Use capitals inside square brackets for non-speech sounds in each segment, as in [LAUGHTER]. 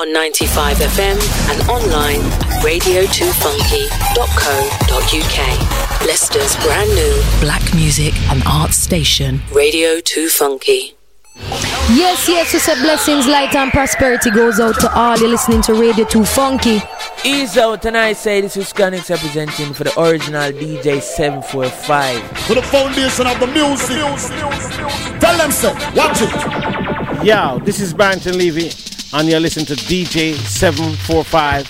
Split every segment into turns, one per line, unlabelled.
on 95 FM and online at radio2funky.co.uk. Leicester's brand new black music and art station, Radio 2 Funky.
Yes, yes, it's a blessings, light and prosperity goes out to all You're listening to Radio 2 Funky.
Ease out and I say this is Scanix representing for the original DJ 745.
For the foundation of the music. Tell them so. Watch it.
Yo, this is Barrington Levy and you're listening to DJ 745.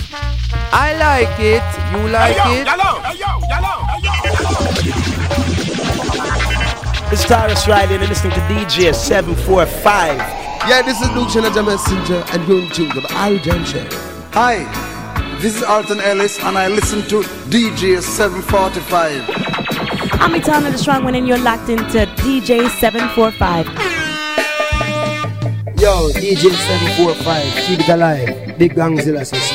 I like it. You like
hey,
it?
It's Tarrus Riley and you're listening to DJ 745.
Yeah, this is Luke Shanaja Messenger and you're in tune to the Al Jam Show.
Hi, this is Alton Ellis and I listen to DJ 745.
I'm Etana the Strong One and you're locked into DJ 745.
Yo, DJ 745, keep it alive. Big Gongzilla says.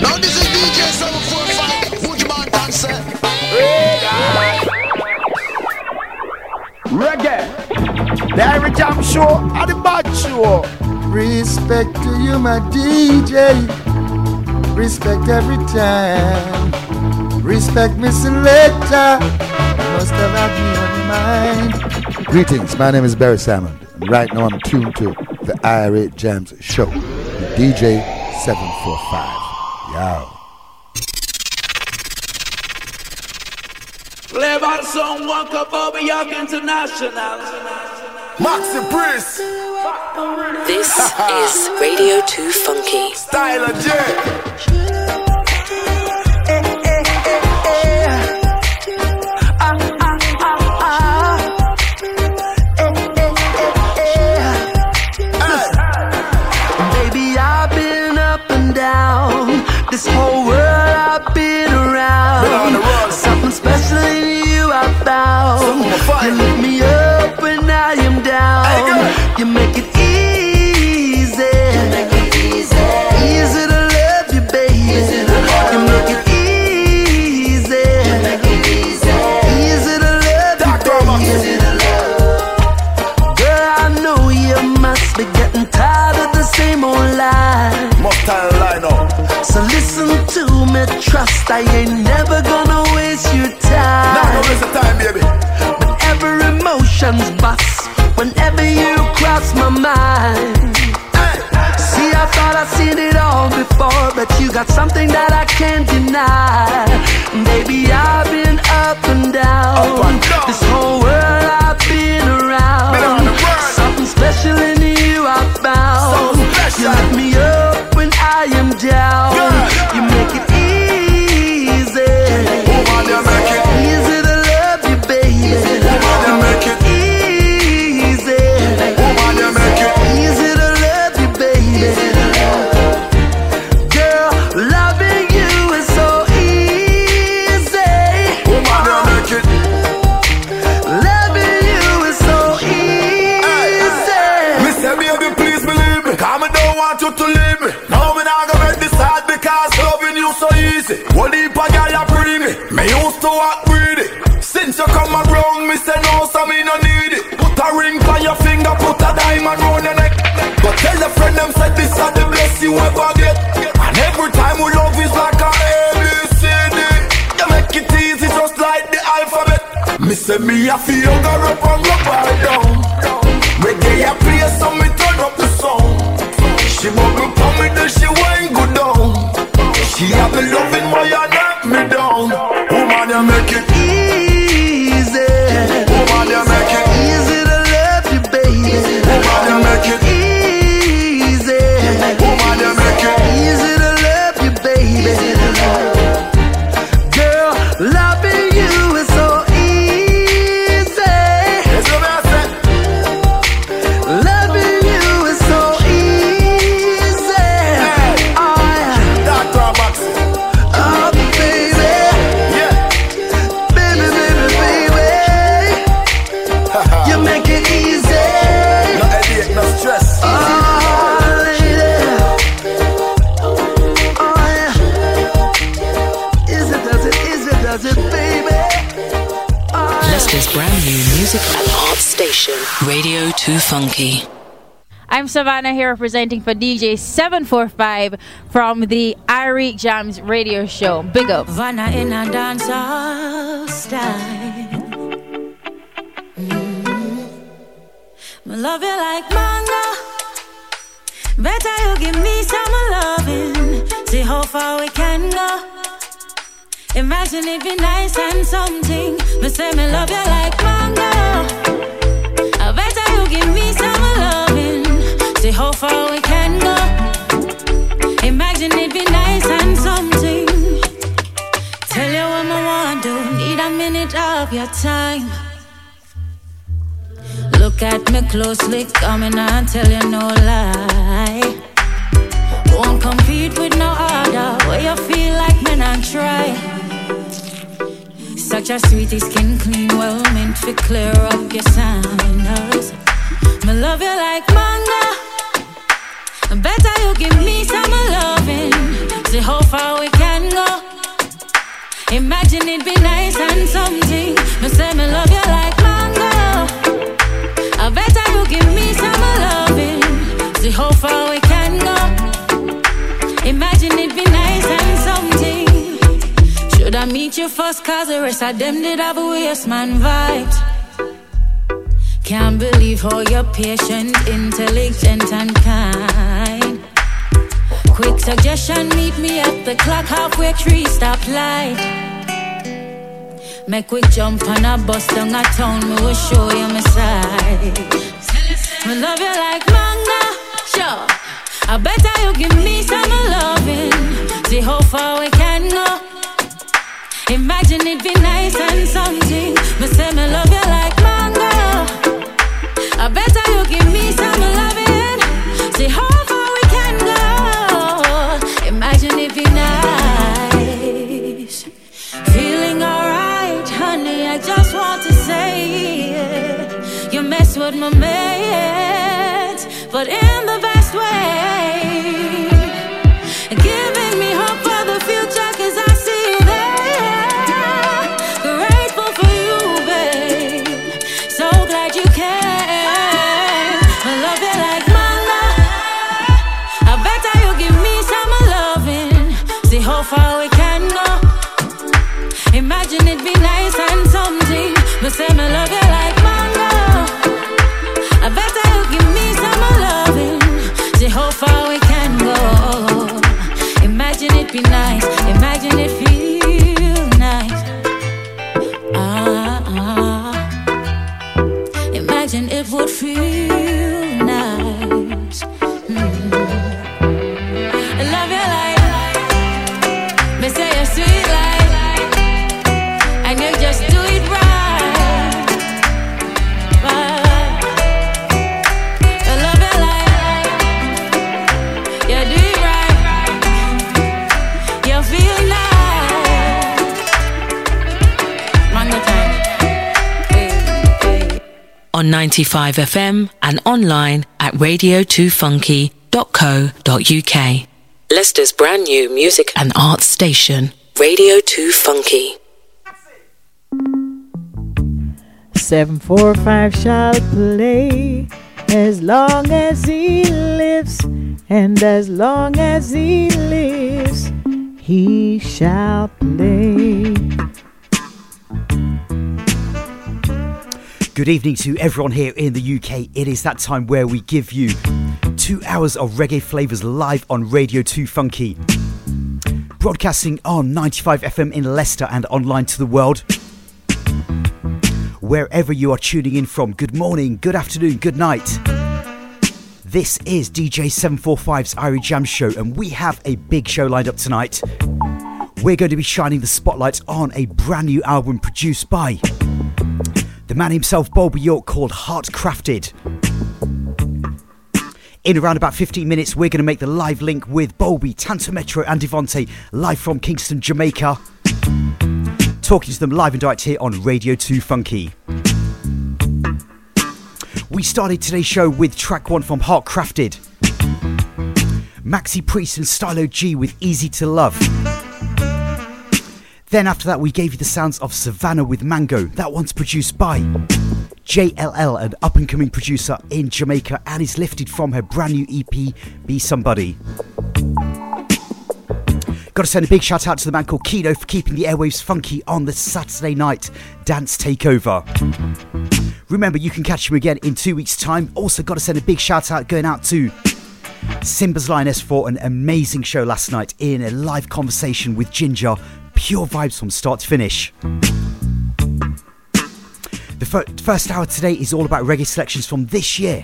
Now this is DJ 745, Woodman Dancer.
Reggae. The Irie Jam Show and the Bad Show.
Respect to you, my DJ. Respect every time. Respect me selector. Must have had me on mind.
Greetings, my name is Barry Salmon. And right now I'm tuned to the Irie Jams Show with DJ 745. Yo.
Play by the song Walk Up Over York International.
Maxi Priest.
This is Radio 2 Funky.
Stylo G. found.
Something.
You lift me up when I am down.
Hey.
You make it easy. Easy to love you, baby. You make it easy. Easy to love you, baby. Girl, I know you must be getting tired of the same old lie.
Must line up.
So listen to me, trust I ain't never gonna time,
baby.
Whenever emotions bust, whenever you cross my mind. See, I thought I'd seen it all before, but you got something that I can't deny. Baby, I've been up and down.
Up and down.
This whole world I've been around.
Been on the world.
Something special in you I found. You lift me up when I am down.
Girl.
You make it
used to with it. Since you come around, me say no, so me no need it. Put a ring on your finger, put a diamond round your neck. But tell a friend them say this are the best you ever get. And every time we love is like a ABCD. You make it easy just like the alphabet. Me say me a feel go up and go bar down. Reggae a play so me turn up the sound. She bubble pon me then she wine go down. She have me loving why
Radio 2 Funky.
I'm Sevana here representing for DJ 745 from the Irie Jams radio show. Big up.
Vanna in a dancehall style. Mm. Love you like mango. Better you give me some loving. See how far we can go. Imagine it be nice and something. Me say me love you like mango. Give me some loving. See how far we can go. Imagine it'd be nice and something. Tell you what I want to. Need a minute of your time. Look at me closely, coming and tell you no lie. Won't compete with no other. Where you feel like men and try. Such a sweetie skin clean, well meant to clear up your signals. Me love you like manga. I better you give me some loving. See how far we can go. Imagine it'd be nice and something. Me say me love you like mango. I better you give me some loving. See how far we can go. Imagine it'd be nice and something. Should I meet you first? Cause the rest of them did have a waste man vibes. Can't believe how you're patient, intelligent, and kind. Quick suggestion, meet me at the clock halfway tree stop light. Make quick jump on a bus down a town, me will show you my side. Me love you like manga, sure. I better you give me some loving. See how far we can go. Imagine it be nice and something. Me say me love you like with feel
95 FM and online at radio2funky.co.uk. Leicester's brand new music and arts station, Radio 2 Funky.
745 shall play as long as he lives, and as long as he lives, he shall play.
Good evening to everyone here in the UK. It is that time where we give you two hours of reggae flavours live on Radio 2 Funky. Broadcasting on 95 FM in Leicester and online to the world. Wherever you are tuning in from, good morning, good afternoon, good night. This is DJ 745's Irie Jam Show, and we have a big show lined up tonight. We're going to be shining the spotlight on a brand new album produced by the man himself, Bulby York, called Heartcrafted. In around about 15 minutes, we're going to make the live link with Bulby, Tanto Metro, and Devonte live from Kingston, Jamaica. Talking to them live and direct here on Radio 2 Funky. We started today's show with track one from Heartcrafted. Maxi Priest and Stylo G with Easy to Love. Then after that, we gave you the sounds of Sevana with Mango. That one's produced by JLL, an up and coming producer in Jamaica, and is lifted from her brand new EP, Be Somebody. Got to send a big shout out to the man called Kino for keeping the airwaves funky on the Saturday night dance takeover. Remember, you can catch him again in two weeks' time. Also, got to send a big shout out going out to Simba's Lioness for an amazing show last night in a live conversation with Ginger. Pure vibes from start to finish. The fir- first hour today is all about reggae selections from this year,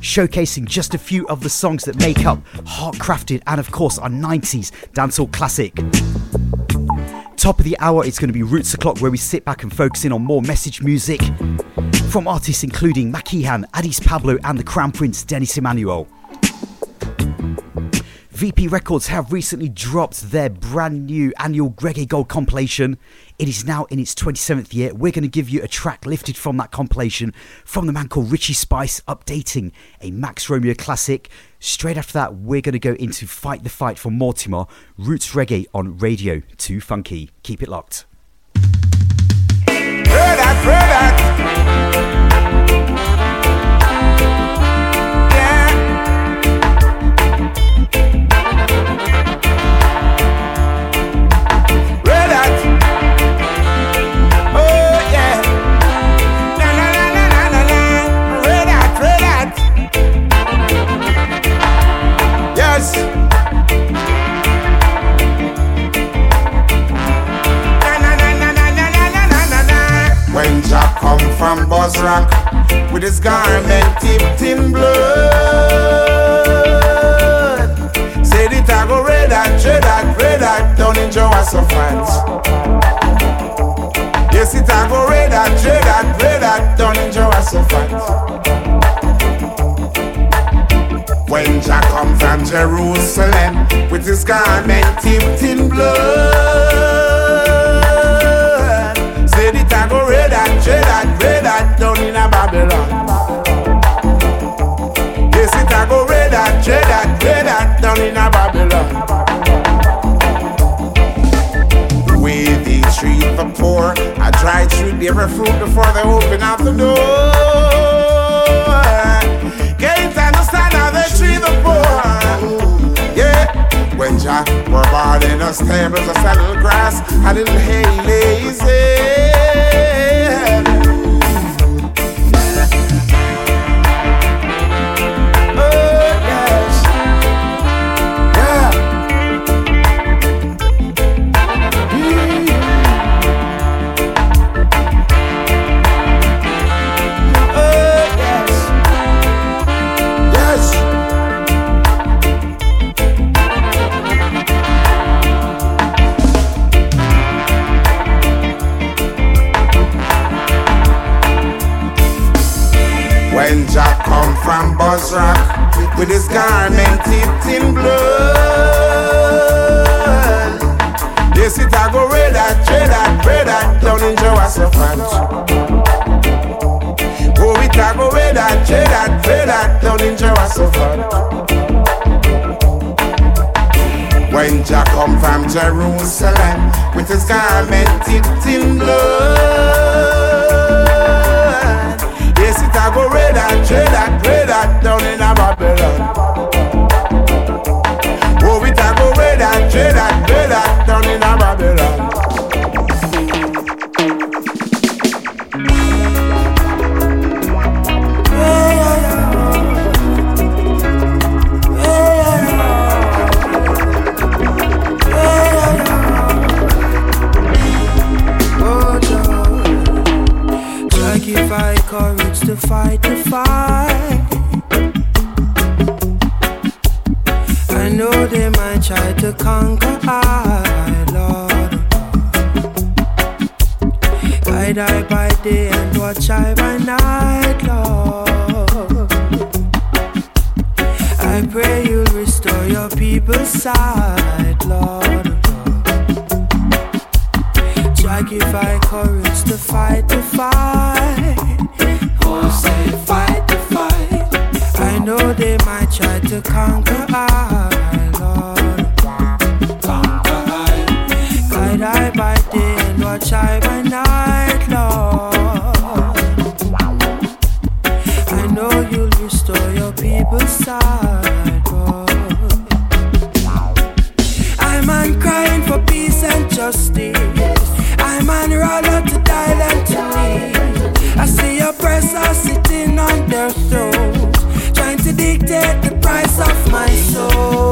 showcasing just a few of the songs that make up Heartcrafted and, of course, our 90s dancehall classic. Top of the hour it's going to be Roots O'Clock, where we sit back and focus in on more message music from artists including Mackeehan, Addis Pablo, and the Crown Prince Dennis Emmanuel. VP Records have recently dropped their brand new annual Reggae Gold compilation. It is now in its 27th year. We're going to give you a track lifted from that compilation from the man called Richie Spice, updating a Max Romeo classic. Straight after that, we're going to go into Fight the Fight for Mortimer, Roots Reggae on Radio 2 Funky. Keep it locked.
That, that.
People's side, boy. I'm on crying for peace and justice. I'm on rather to die than to live. I see oppressors sitting on their thrones, trying to dictate the price of my soul.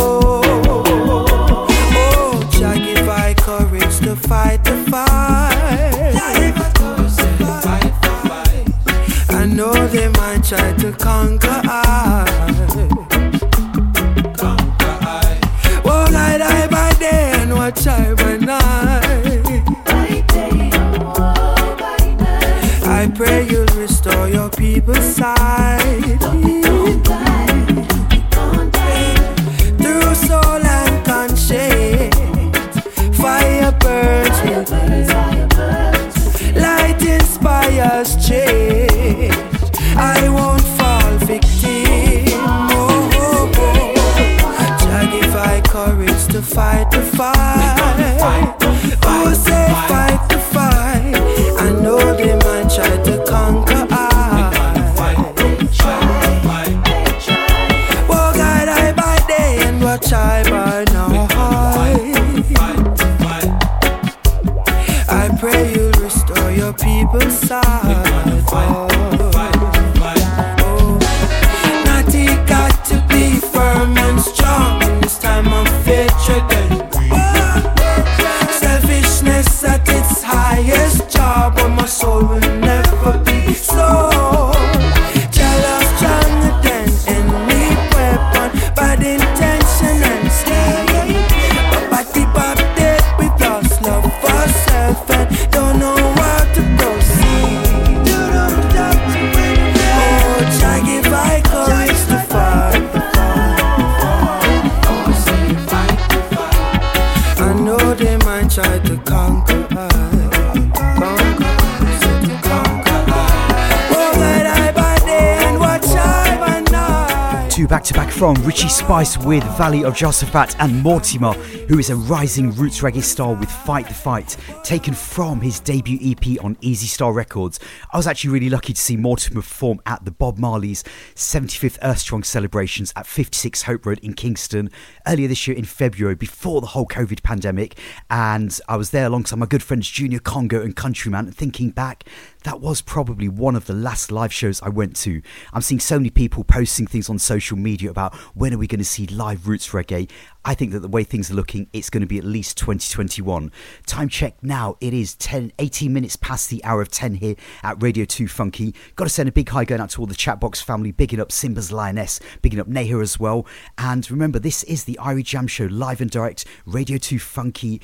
Spice with Valley of Josaphat and Mortimer, who is a rising roots reggae star with Fight the Fight, taken from his debut EP on Easy Star Records. I was actually really lucky to see Mortimer perform at the Bob Marley's 75th Earth Strong celebrations at 56 Hope Road in Kingston earlier this year in February before the whole COVID pandemic. And I was there alongside my good friends Junior Congo and Countryman. Thinking back, that was probably one of the last live shows I went to. I'm seeing so many people posting things on social media about when are we going to see live roots reggae. I think that the way things are looking, it's going to be at least 2021. Time check now, it is 10, 18 minutes past the hour of 10 here at Radio 2 Funky. Got to send a big hi going out to all the Chatbox family, bigging up Simba's Lioness, bigging up Neha as well. And remember, this is the Irie Jam Show live and direct, Radio 2 Funky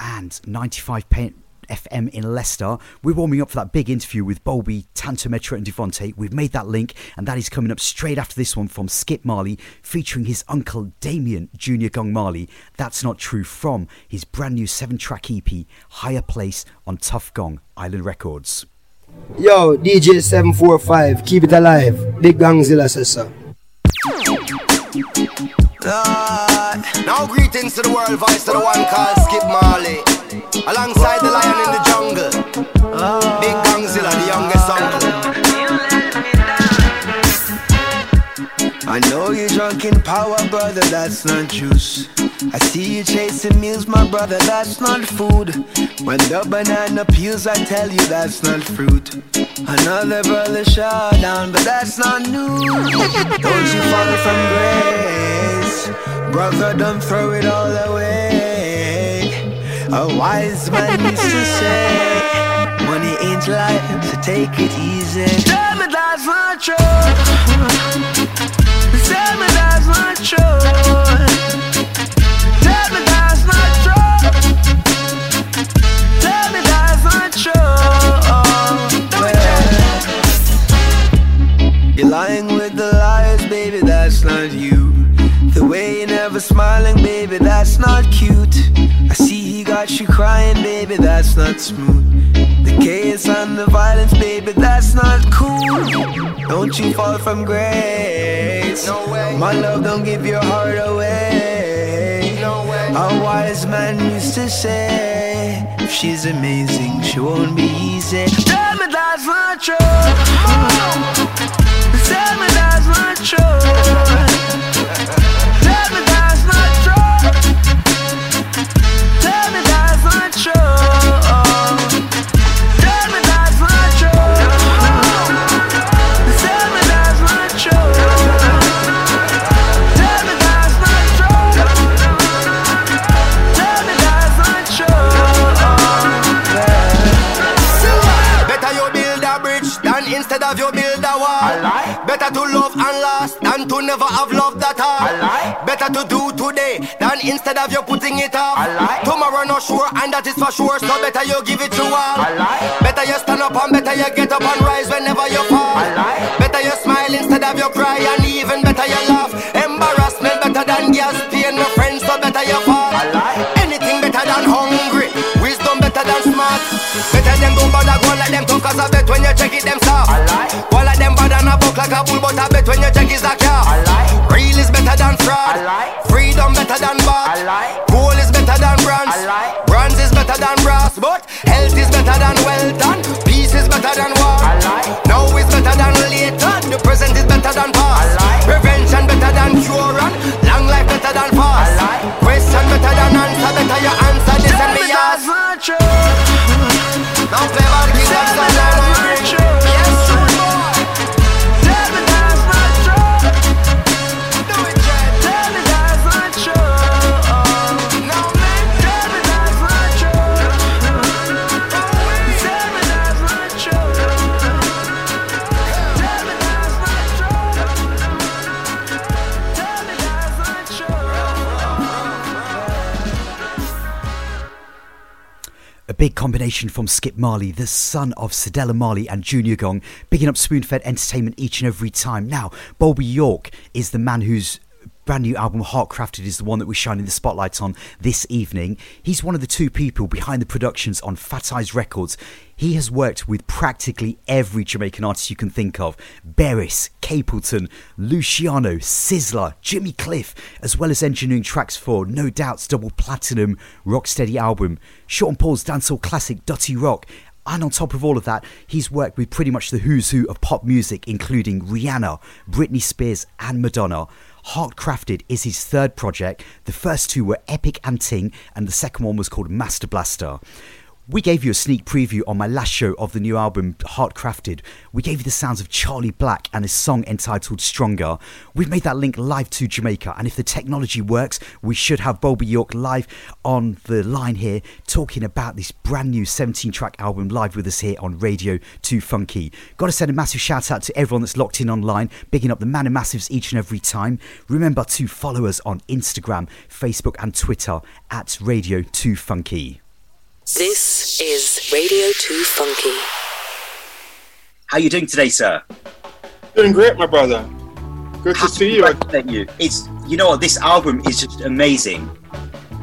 and 95 pen. FM in Leicester. We're warming up for that big interview with Bulby, Tantometra, and Devonte. We've made that link, and that is coming up straight after this one from Skip Marley, featuring his uncle Damian Junior Gong Marley. That's not true from his brand new seven-track EP, Higher Place on Tuff Gong Island Records.
Yo, DJ 745, keep it alive. Big Gongzilla says so.
Lord. Now greetings to the world voice to the one called Skip Marley. Alongside the lion in the jungle. Ah. Big Gongzilla, the youngest uncle.
I know you're drunk in power, brother, that's not juice. I see you chasing meals, my brother, that's not food. When the banana peels, I tell you that's not fruit. Another brother shot down, but that's not news. Don't you fall from grace, brother, don't throw it all away. A wise man used to say, money ain't life, so take it easy. Tell me that's not true. Tell me that's not true. Tell me that's not true. Tell me that's not true. You're lying with the liars, baby, that's not you. The way you're never smiling, baby, that's not cute got you crying, baby, that's not smooth. The chaos and the violence, baby, that's not cool. Don't you fall from grace. No way. My love, don't give your heart away. No way. A wise man used to say, if she's amazing, she won't be easy. Tell me that's not true. Tell
me that's not true. Tell me that's not never have loved at all. Better to do today than instead of you putting it off. Tomorrow not sure and that is for sure. So better you give it to all. Better you stand up and better you get up and rise whenever you fall. Better you smile instead of you cry and even better you laugh. Embarrassment better than gas pain, my friends. So better you fall. Anything better than hungry. Wisdom better than smart. Better them don't bother go like them talk cause I bet when you check it them soft. One of them bad and a buck like a bull but I bet when you check is a than fraud. Freedom better than bad. Gold is better than bronze. Bronze is better than brass. But health is better than wealth and peace is better than war. Now is better than later. The present is better than past. Prevention better than cure and long life better than fast. Question better than answer. Better your answer this and me ask. Now play
big combination from Skip Marley, the son of Cedella Marley and Junior Gong, picking up spoon fed Entertainment each and every time. Now, Bulby York is the man whose brand new album Heartcrafted is the one that we're shining the spotlight on this evening. He's one of the two people behind the productions on Fat Eyes Records. He has worked with practically every Jamaican artist you can think of Beres, Capleton, Luciano, Sizzla, Jimmy Cliff, as well as engineering tracks for No Doubt's double platinum Rocksteady album, Sean Paul's dancehall classic Dutty Rock, and on top of all of that, he's worked with pretty much the who's who of pop music, including Rihanna, Britney Spears, and Madonna. Heartcrafted is his third project. The first two were Epic and Ting, and the second one was called Master Blaster. We gave you a sneak preview on my last show of the new album Heartcrafted. We gave you the sounds of Charlie Black and his song entitled Stronger. We've made that link live to Jamaica, and if the technology works, we should have Bulby York live on the line here talking about this brand new 17 track album live with us here on Radio 2 Funky. Got to send a massive shout out to everyone that's locked in online, bigging up the Man and Massives each and every time. Remember to follow us on Instagram, Facebook, and Twitter at Radio 2 Funky.
This is Radio 2 Funky.
How you doing today, sir?
Doing great, my brother. Good to see you.
Thank you. It's you know what this album is just amazing.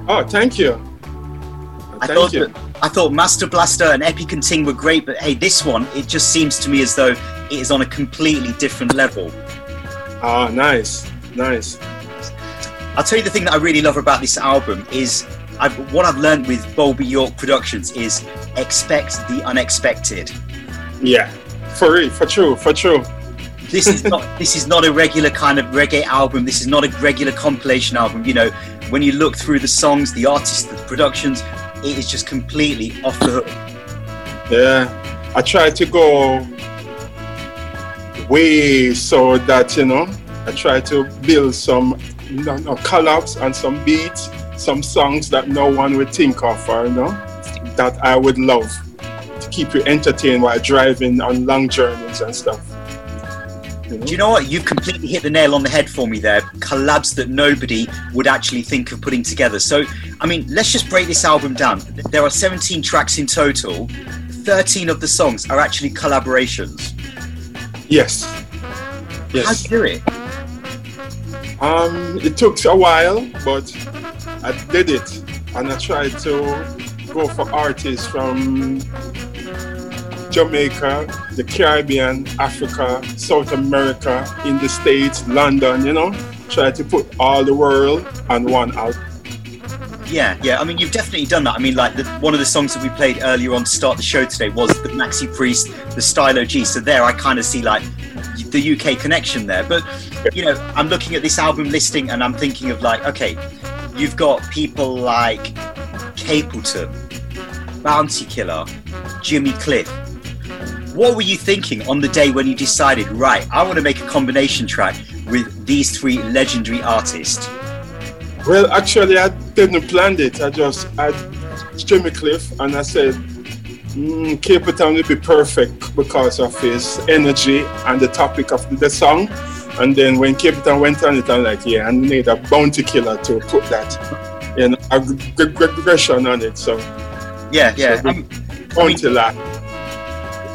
Oh, thank you.
I
Thank
thought
you.
that, I thought Master Blaster and Epic and Ting were great, but hey, this one it just seems to me as though it is on a completely different level.
Ah, nice, nice.
I'll tell you the thing that I really love about this album is I've, what I've learned with Bulby York Productions is expect the unexpected.
Yeah, for real, for true, for true.
This is [LAUGHS] not this is not a regular kind of reggae album. This is not a regular compilation album. You know, when you look through the songs, the artists, the productions, it is just completely off the hook.
Yeah, I try to go way so that you know I try to build some you know, collabs and some beats, some songs that no one would think of, or you know, that I would love to keep you entertained while driving on long journeys and stuff.
Do you know what? You've completely hit the nail on the head for me there. Collabs that nobody would actually think of putting together. So, I mean, let's just break this album down. There are 17 tracks in total. 13 of the songs are actually collaborations.
Yes. Yes.
How do you do it?
Um, it took a while, but I did it, and I tried to go for artists from Jamaica, the Caribbean, Africa, South America, in the States, London. You know, try to put all the world on one album.
Yeah, yeah. I mean, you've definitely done that. I mean, like the, one of the songs that we played earlier on to start the show today was the Maxi Priest, the Stylo G. So there, I kind of see like the UK connection there. But you know, I'm looking at this album listing and I'm thinking of like, okay, you've got people like Capleton, Bounty Killer, Jimmy Cliff. What were you thinking on the day when you decided, right, I want to make a combination track with these three legendary artists?
Well, actually, I didn't plan it. I just had Jimmy Cliff, and I said, Mm, would be perfect because of his energy and the topic of the song. And then when Capleton went on it, I'm like, yeah, I need a bounty killer to put that, you know, ag- ag- aggression on it. So
Yeah, yeah.
So,
Um,
bounty lad.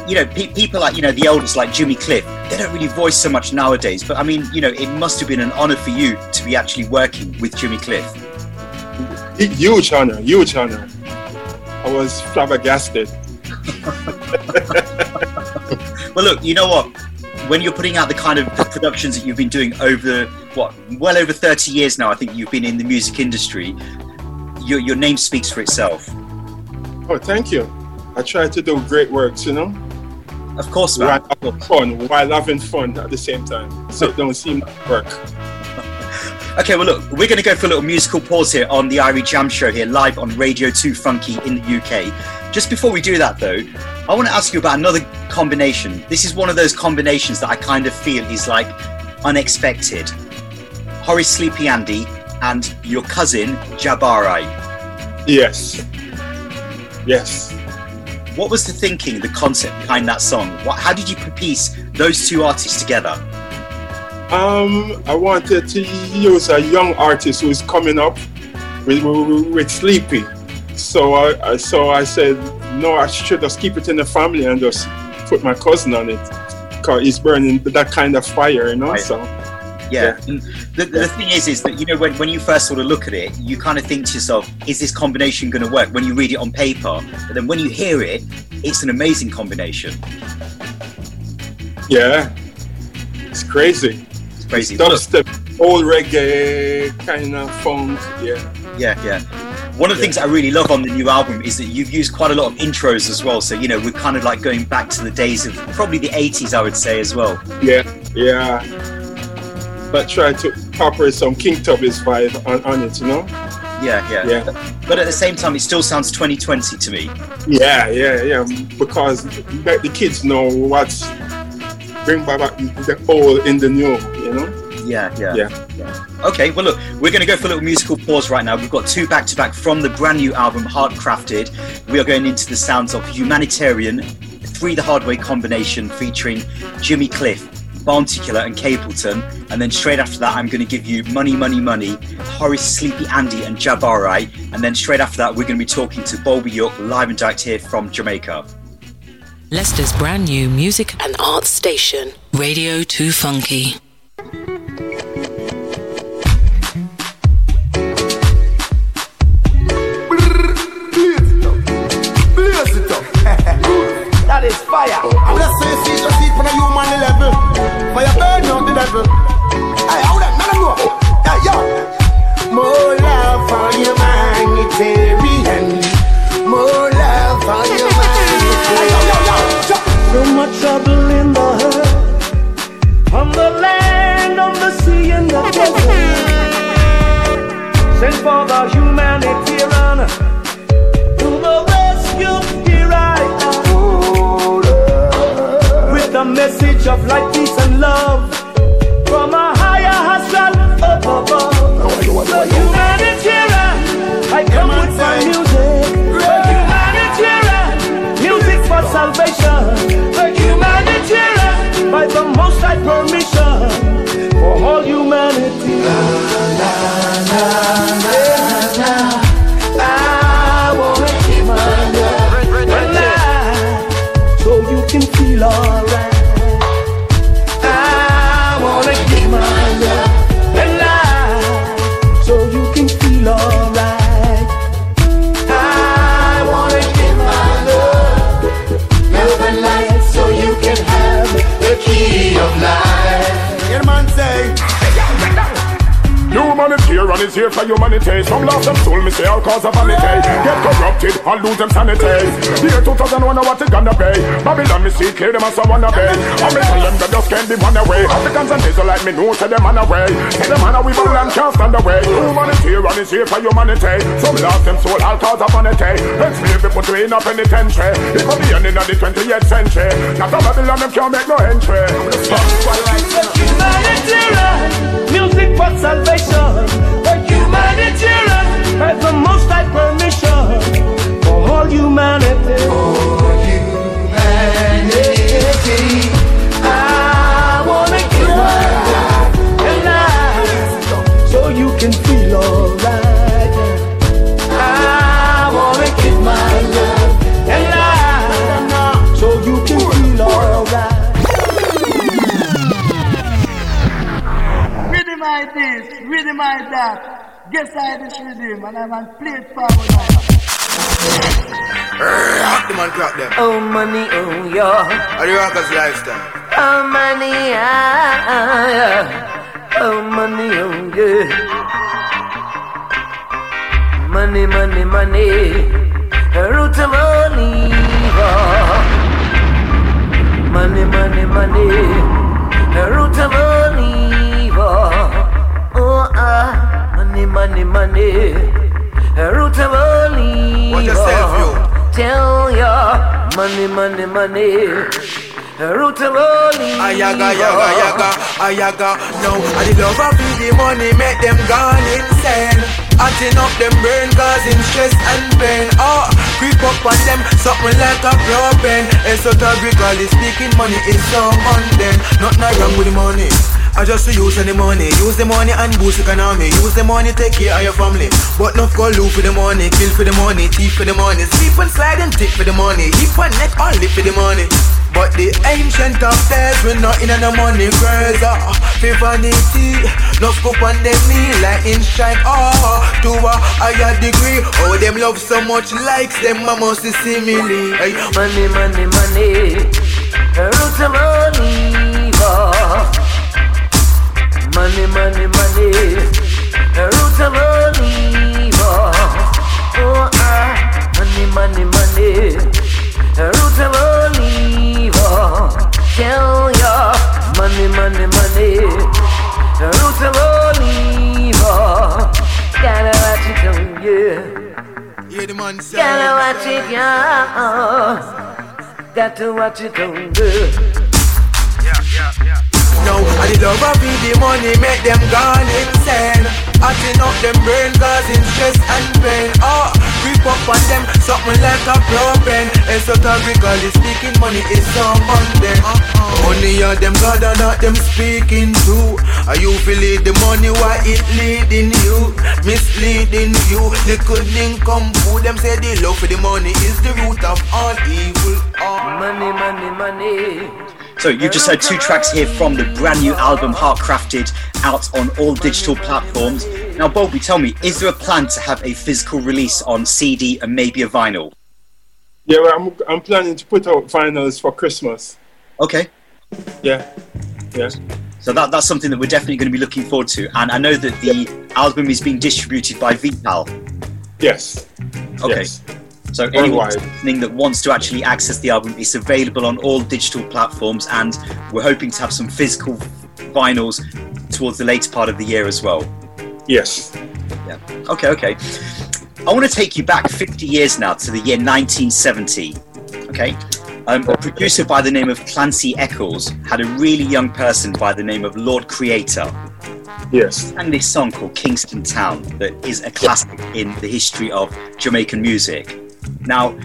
you know, pe- people like you know the elders like Jimmy Cliff. They don't really voice so much nowadays. But I mean, you know, it must have been an honor for you to be actually working with Jimmy Cliff.
Huge honor, huge honor. I was flabbergasted.
Well, look, you know what? When you're putting out the kind of productions that you've been doing over what, well over 30 years now, I think you've been in the music industry. Your your name speaks for itself.
Oh, thank you. I try to do great works, you know.
Of course,
while having fun, while having fun at the same time. So it don't seem like work.
Okay, well, look, we're going to go for a little musical pause here on the Irie Jam Show here, live on Radio 2 Funky in the UK. Just before we do that, though, I want to ask you about another combination. This is one of those combinations that I kind of feel is like unexpected. Horace Sleepy Andy and your cousin Jabari.
Yes. Yes.
What was the thinking, the concept behind that song? What, how did you piece those two artists together?
Um, I wanted to use a young artist who's coming up with, with, with Sleepy. So I, I so I said no, I should just keep it in the family and just put my cousin on it because he's burning that kind of fire, you know. So
Yeah. And the, the thing is, is that you know when, when you first sort of look at it, you kind of think to yourself, is this combination going to work? When you read it on paper, but then when you hear it, it's an amazing combination.
yeah, it's crazy.
Crazy.
Dubstep, old reggae kind of funk. Yeah.
Yeah, yeah. One of the things I really love on the new album is that you've used quite a lot of intros as well. So you know we're kind of like going back to the days of probably the 80s, I would say as well.
Yeah, yeah. But try to incorporate some King Tubby's vibe on, on it, you know?
Yeah, yeah.
Yeah.
But at the same time, it still sounds 2020 to me.
Yeah, yeah, yeah. Because the kids know what's bring back the old in the new, you know?
Yeah, yeah.
Yeah.
Okay, well, look, we're going to go for a little musical pause right now. We've got two back to back from the brand new album, Heartcrafted. We are going into the sounds of Humanitarian, Three the Hard Way combination featuring Jimmy Cliff, Bounty Killer, and Capleton. And then straight after that, I'm going to give you Money, Money, Money, Horace, Sleepy Andy, and Jabari. And then straight after that, we're going to be talking to Bulby York live and direct here from Jamaica.
Leicester's brand new music and arts station, Radio 2 Funky.
Blaze it up. that is fire. Let's say see the seat on a human level. Fire burn out the devil. Hey, hold on, none of know. Yeah, yo. More love for humanitarian.
On the land, on the sea, and the desert. Send for the humanitarian to the rescue. Here I am with the message of light, peace, and love from a higher astral up above. The humanitarian, I come with my music. The humanitarian, music for salvation. The by the most high permission for all humanity. I wanna give my love and life
your
Humanitarian is here for humanity. Some lost them soul, me say all cause of vanity. Get corrupted and lose them sanity. Year 2001, I what they gonna pay? Babylon, me see, clear them as I wanna be. I me tell them that just can't be one away. Africans and Israelites, me know, tell them on away. Tell them on away, Babylon can't stand away. Humanitarian is here for humanity. Some lost them soul, all cause of vanity. Enslaved, put you in a penitentiary. It could be ending of the 20th century. Not a Babylon, them can't make no entry.
Music for salvation the children the Most High permission for all humanity.
For humanity. I wanna give my life, life so you can feel alright.
rhythm
like this, rhythm like that. Guess I this rhythm, and I'm on play it forward now.
Rock them and crack them.
Oh money, oh yeah.
How the rockers lifestyle?
Oh money, ah, yeah. Oh money, oh yeah. Money, money, money. Root of Oliva. Money, money, money. Root of Oliva. Oh ah, money, money, money. Root of Oliva.
Watch yourself, you.
Uh, tell ya, money, money, money. Root of Oliva.
Ayaga, uh. yaga, yaga, ayaga. No, I the love of the money make them gone insane. Acting up them brain causing stress and pain. Oh, creep up on them something like a propane. Esoterically speaking, money is so mundane. Nothing wrong with the money. I just to use the money, use the money and boost economy. Use the money, take care of your family. But not go loot for the money, kill for the money, thief for the money, sleep and slide and take for the money, hip and neck only for the money. But the ancient of days we not in the money crazy. For uh, vanity, no scoop on them me like in shine. Oh, to a higher degree. Oh, them love so much likes them, I must see me Hey.
Money, money, money. Root of Oliva. Money, money, money. The Root of Oliva. Oh, ah. Money, money, money. The Root of Oliva. Tell ya. Money, money, money. The Root of Oliva. Gotta watch it on you.
Hear the man.
Gotta watch it, yeah. Got to watch it on good.
I the love of the money make them gone insane. Acting up them brain causing stress and pain. Oh, creep up on them something like a propane. Esoterically speaking, money is so mundane. Money are them God and not them speaking to. Are you feel it the money why it leading you, misleading you? They couldn't come fool them say the love for the money is the root of all evil. Oh.
Money, money, money.
So you just heard two tracks here from the brand new album Heartcrafted out on all digital platforms. Now, Bulby, tell me, is there a plan to have a physical release on CD and maybe a vinyl?
Yeah, well, I'm, I'm planning to put out finals for Christmas.
Okay.
Yeah. Yeah.
So that, that's something that we're definitely going to be looking forward to. And I know that the album is being distributed by Vital.
Yes.
Okay.
Yes.
So anyone listening that wants to actually access the album, it's available on all digital platforms, and we're hoping to have some physical vinyls towards the later part of the year as well.
Yes.
Yeah. Okay. Okay. I want to take you back 50 years now to the year 1970. Okay. Um, a producer by the name of Clancy Eccles had a really young person by the name of Lord Creator.
Yes.
And this song called Kingston Town that is a classic in the history of Jamaican music. Now,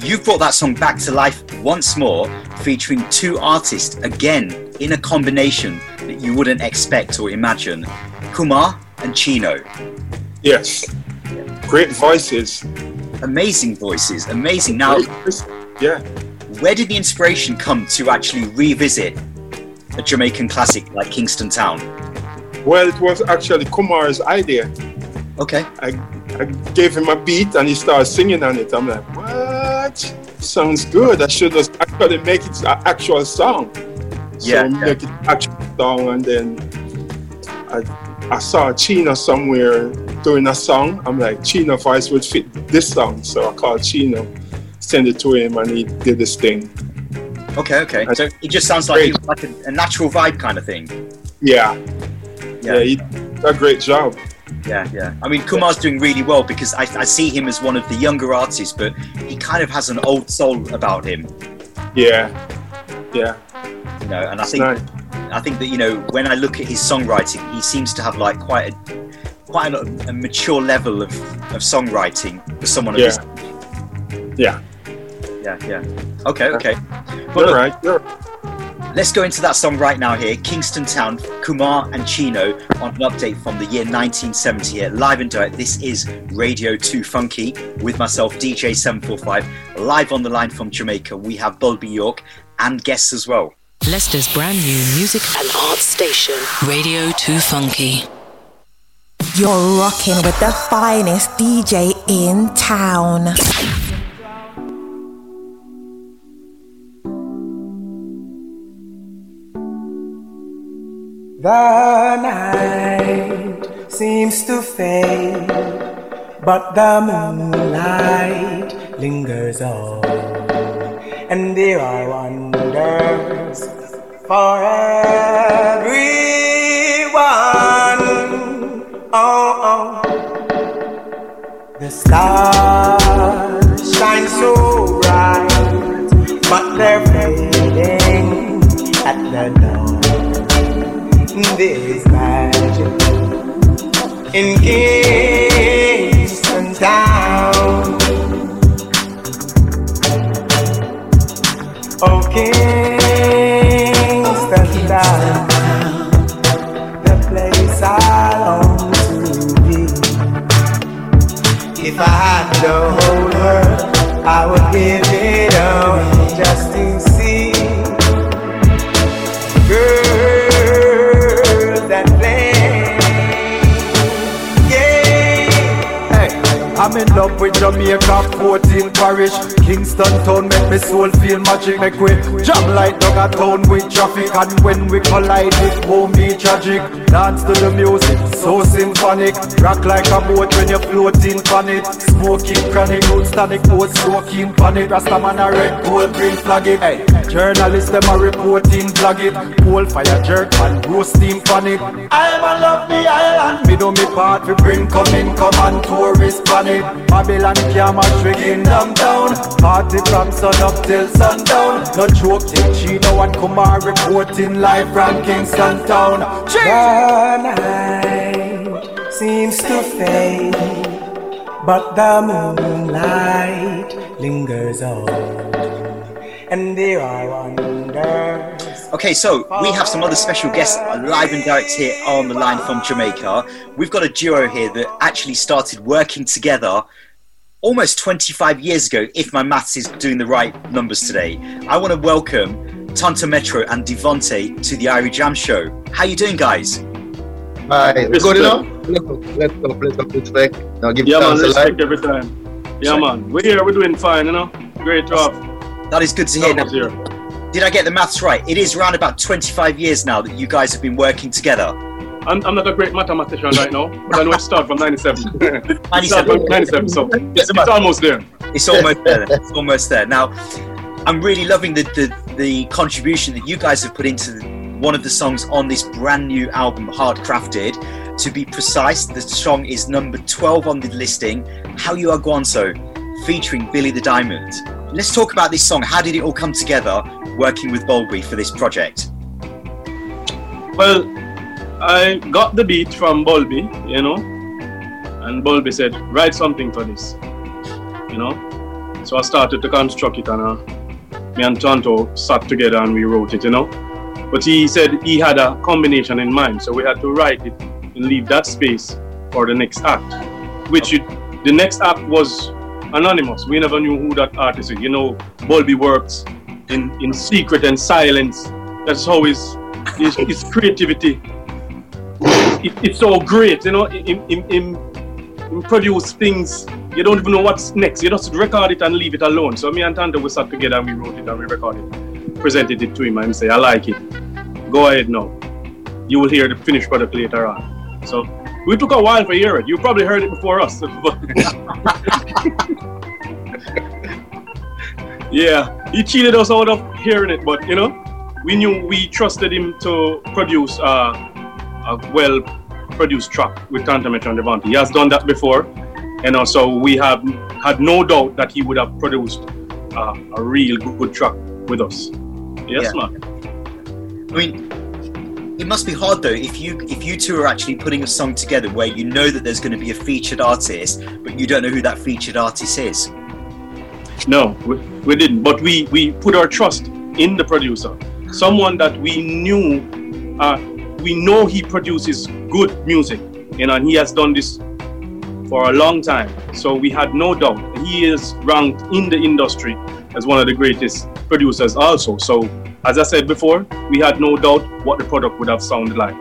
you've brought that song back to life once more, featuring two artists again in a combination that you wouldn't expect or imagine Kumar and Chino.
Yes. Great voices.
Amazing voices, amazing. Now,
yeah.
where did the inspiration come to actually revisit a Jamaican classic like Kingston Town?
Well, it was actually Kumar's idea.
Okay.
I, I gave him a beat and he started singing on it. I'm like, what? Sounds good. I should just actually make it an actual song.
Yeah,
So make it actual song and then I, I saw Chino somewhere doing a song. I'm like, Chino voice would fit this song. So I called Chino, sent it to him and he did this thing.
Okay, okay. So it just sounds like, it like a, a natural vibe kind of thing.
Yeah.
Yeah.
Yeah, he did a great job.
Yeah, yeah. I mean, Kumar's doing really well because I, I see him as one of the younger artists, but he kind of has an old soul about him,
Yeah. Yeah.
you know. And I think
nice.
I think that you know when I look at his songwriting, he seems to have like quite a quite a, a mature level of, of songwriting for someone of
Yeah.
his
Yeah.
Yeah, yeah. Okay, okay.
You're
look,
right. You're
Let's go into that song right now here. Kingston Town, Kumar and Chino on an update from the year 1970 here, live and direct. This is Radio 2 Funky with myself, DJ745, live on the line from Jamaica. We have Bulby York and guests as well.
Leicester's brand new music and art station, Radio 2 Funky.
You're rocking with the finest DJ in town.
The night seems to fade, but the moonlight lingers on, and there are wonders for everyone. Oh, oh. the stars shine so bright, but they're fading at the dawn. There's magic in Kingston Town. Oh, Kingston Town, the place I long to be. If I had the whole world, I would give it away just to
I'm in love with Jamaica, 14 parish. Kingston town make me soul feel magic. Make we jam like dog a town with traffic. And when we collide it won't be tragic. Dance to the music, so symphonic. Rock like a boat when you're floating on it. Smoking chronic, roots tonic, oat soaking pan it. Rasta man a red, gold, green flag it. Hey. Journalists them a reporting flag it. Coal fire jerk and roast steam pan it. I'm a love the island. Me do me part we bring come in, come and it Babylon kingdom town Party from sun up till sundown. No joke till Chino and Kumar reporting live from Kingston town.
The night seems to fade, but the moonlight lingers on, and there are wonders.
Okay, so we have some other special guests live and direct here on the line from Jamaica. We've got a duo here that actually started working together almost 25 years ago, if my maths is doing the right numbers today. I want to welcome Tanto Metro and Devonte to the Irie Jam Show. How you doing, guys?
Hi, we good enough? Let's go, let's go, let's go, respect. Now give
Yeah, man,
thanks a lot.
respect every time. Yeah, man. We're here, we're doing fine, you know? Great job.
That is good to hear. Now, did I get the maths right? It is around about 25 years now that you guys have been working together.
I'm, I'm not a great mathematician right now, but I know it started [LAUGHS] from 97.
97.
from 97, so it's, it's almost there.
It's almost there. It's almost there. Now, I'm really loving the, the, the contribution that you guys have put into the, one of the songs on this brand new album, Heartcrafted. To be precise, the song is number 12 on the listing, How You Are Guanso, featuring Billy the Diamond. Let's talk about this song. How did it all come together working with Bulby for this project?
Well, I got the beat from Bulby, you know, and Bulby said, write something for this, you know. So I started to construct it, and uh, me and Tanto sat together and we wrote it, you know. But he said he had a combination in mind, so we had to write it and leave that space for the next act, which it, the next act was anonymous. We never knew who that artist is. You know, Bulby works in, in secret and silence. That's how his, his, his creativity it, it's so great, you know. In, in, in, in produce things, you don't even know what's next. You just record it and leave it alone. So me and Tanto we sat together and we wrote it and we recorded it, presented it to him and say, I like it. Go ahead now. You will hear the finished product later on. So we took a while to hear it. You probably heard it before us. [LAUGHS] yeah, he cheated us out of hearing it, but you know, we knew we trusted him to produce uh, a well produced track with Tanto Metro and Devonte. He has done that before, and also we have had no doubt that he would have produced uh, a real good track with us. Yes,
Yeah.
man.
I mean, it must be hard though if you if you two are actually putting a song together where you know that there's going to be a featured artist, but you don't know who that featured artist is.
No, we, we didn't. But we, we put our trust in the producer. Someone that we knew, uh, we know he produces good music, you know, and he has done this for a long time. So we had no doubt. He is ranked in the industry as one of the greatest producers also. So as I said before, we had no doubt what the product would have sounded like.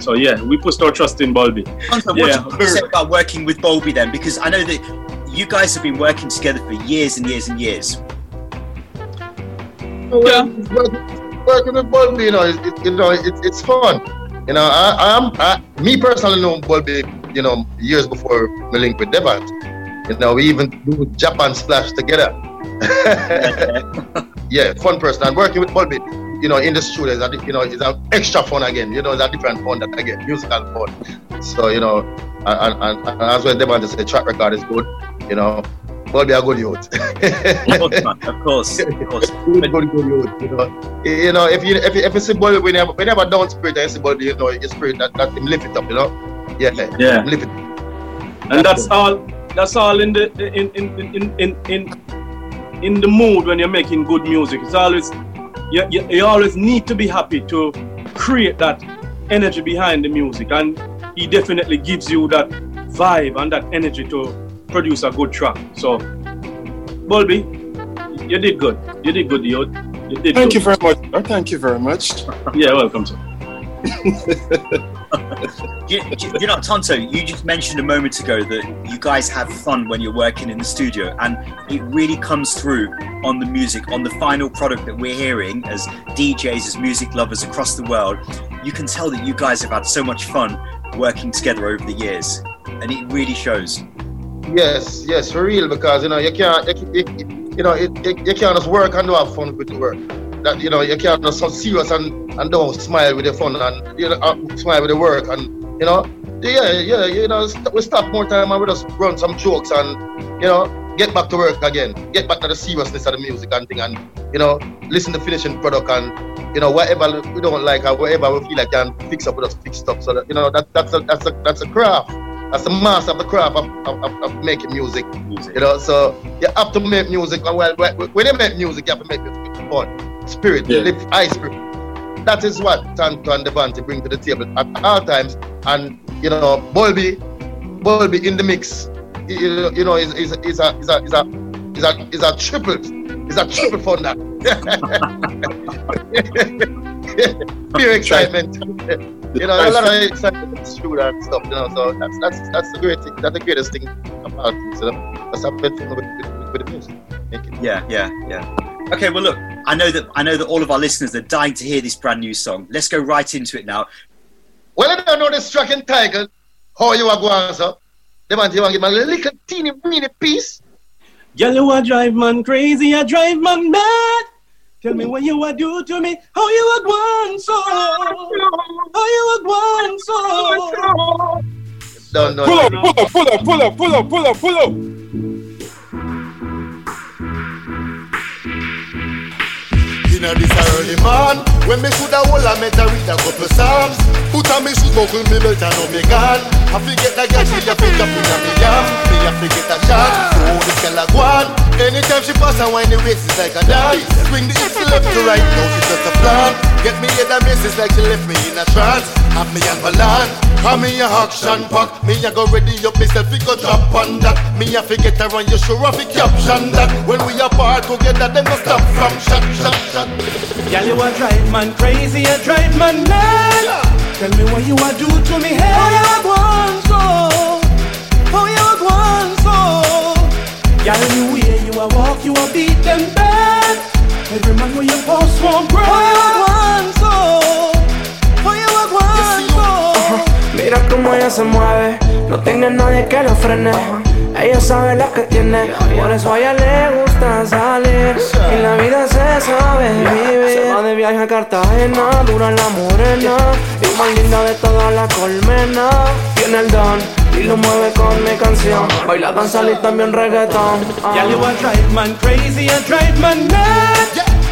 So yeah, we put our trust in Bulby.
Hunter, what
yeah.
do you say about working with Bulby then? Because I know that you guys have been working together for years and years and years.
yeah. Working, working with Bulby, you know, it, it, you know, it, it's fun. You know, I, I'm, I, me personally know Bulby, you know, years before my link with Devant. You know, we even do Japan Splash together. [LAUGHS] yeah, fun person. And working with Bulby, you know, in the studio, is a, you know, it's an extra fun again. You know, it's a different fun that I get, musical fun. So, you know, and, and, and as well, Devant just say track record is good. You know, Bulby a good youth.
of course, of course. [LAUGHS]
good, good, good youth. You know, you know, if you if you, if you see Bulby, when you have, when you have a down spirit, you see Bulby, you know, your spirit that that him lift it up. You know, yeah,
Yeah.
lift it.
and that's all that's all in the in in in in in, in the mood when you're making good music it's always you, you, you always need to be happy to create that energy behind the music and he definitely gives you that vibe and that energy to produce a good track so Bulby you did good you did good you, you did
Thank
good.
you very much. sir. Thank you very much. [LAUGHS]
yeah welcome sir [LAUGHS]
You, you, know, Tanto, you just mentioned a moment ago that you guys have fun when you're working in the studio, and it really comes through on the music, on the final product that we're hearing as DJs, as music lovers across the world. You can tell that you guys have had so much fun working together over the years, and it really shows.
Yes, yes, for real. Because you know you can't, you, you, know, you, you can't just work and do have fun with the work. That you know you can't just so serious and, and don't smile with the fun and you know uh, smile with the work and you know yeah yeah you know we stop more time and we just run some jokes and you know get back to work again, get back to the seriousness of the music and thing and you know listen to finishing product and you know whatever we don't like or whatever we feel like can fix up, we just fix up. So that you know that that's a that's a that's a craft. That's the master of the craft of, of, of, making music. You know, so you have to make music. And well, when when you make music, you have to make it fun, spirit, lift high spirit. That is what Tanto and Devonte bring to the table at all times. And you know, Bulby, Bulby in the mix. You know, you know, is is is a is a is a is a is a triple, is a triple fun that. [LAUGHS] Pure excitement. you know, a lot of excitement studio and stuff. You know, so that's that's that's the great thing. That's the greatest thing about it. So that's a bit with, with, with the music.
Yeah, yeah, yeah. Okay, well, look, I know that I know that all of our listeners are dying to hear this brand new song. Let's go right into it now.
Well, I don't know this track entitled How You Are Going, sir. They want to give me a little teeny weeny piece.
Girl, you a drive man crazy, a drive man mad. Tell me what you a do to me, how you a want so, how you a want so.
Don't know.
Pull up, pull up, pull up, pull up, pull up, pull up, pull up.
Know this early man. When me shoulda hold a met a read a couple psalms Put on me shoes, buckle me belt and on me gun. I forget that girl, she a pick up in a me yam. Me a forget a shot, so this girl a go on Anytime she pass and wind the waist, it's like a dance Swing the hips left to right, now she just a plan Get me head and misses like she left me in a trance Have me on balance, have me a action pack Me a go ready up myself, we go drop on that Me a forget around you sure of the caption that When we apart together, them no stop from shot, shot, shot
Girl, you a drive man crazy, a drive man mad. Tell me what you a do to me, hey. How you a want so? How you a want so? Girl, the way you a walk, you a beat them bad. Every man where you post one break. How you a want so? How you so?
Mira cómo ella se mueve, no tiene nadie que la frene. Ella sabe lo que tiene, por eso a ella le gusta salir. Y la vida se sabe vivir. Se va de viaje a Cartagena, dura la morena. Y más linda de toda la colmena. Tiene el don y lo mueve con mi canción. Baila danza y también reggaetón. Ah.
Girl, you a drive man crazy, a drive man mad.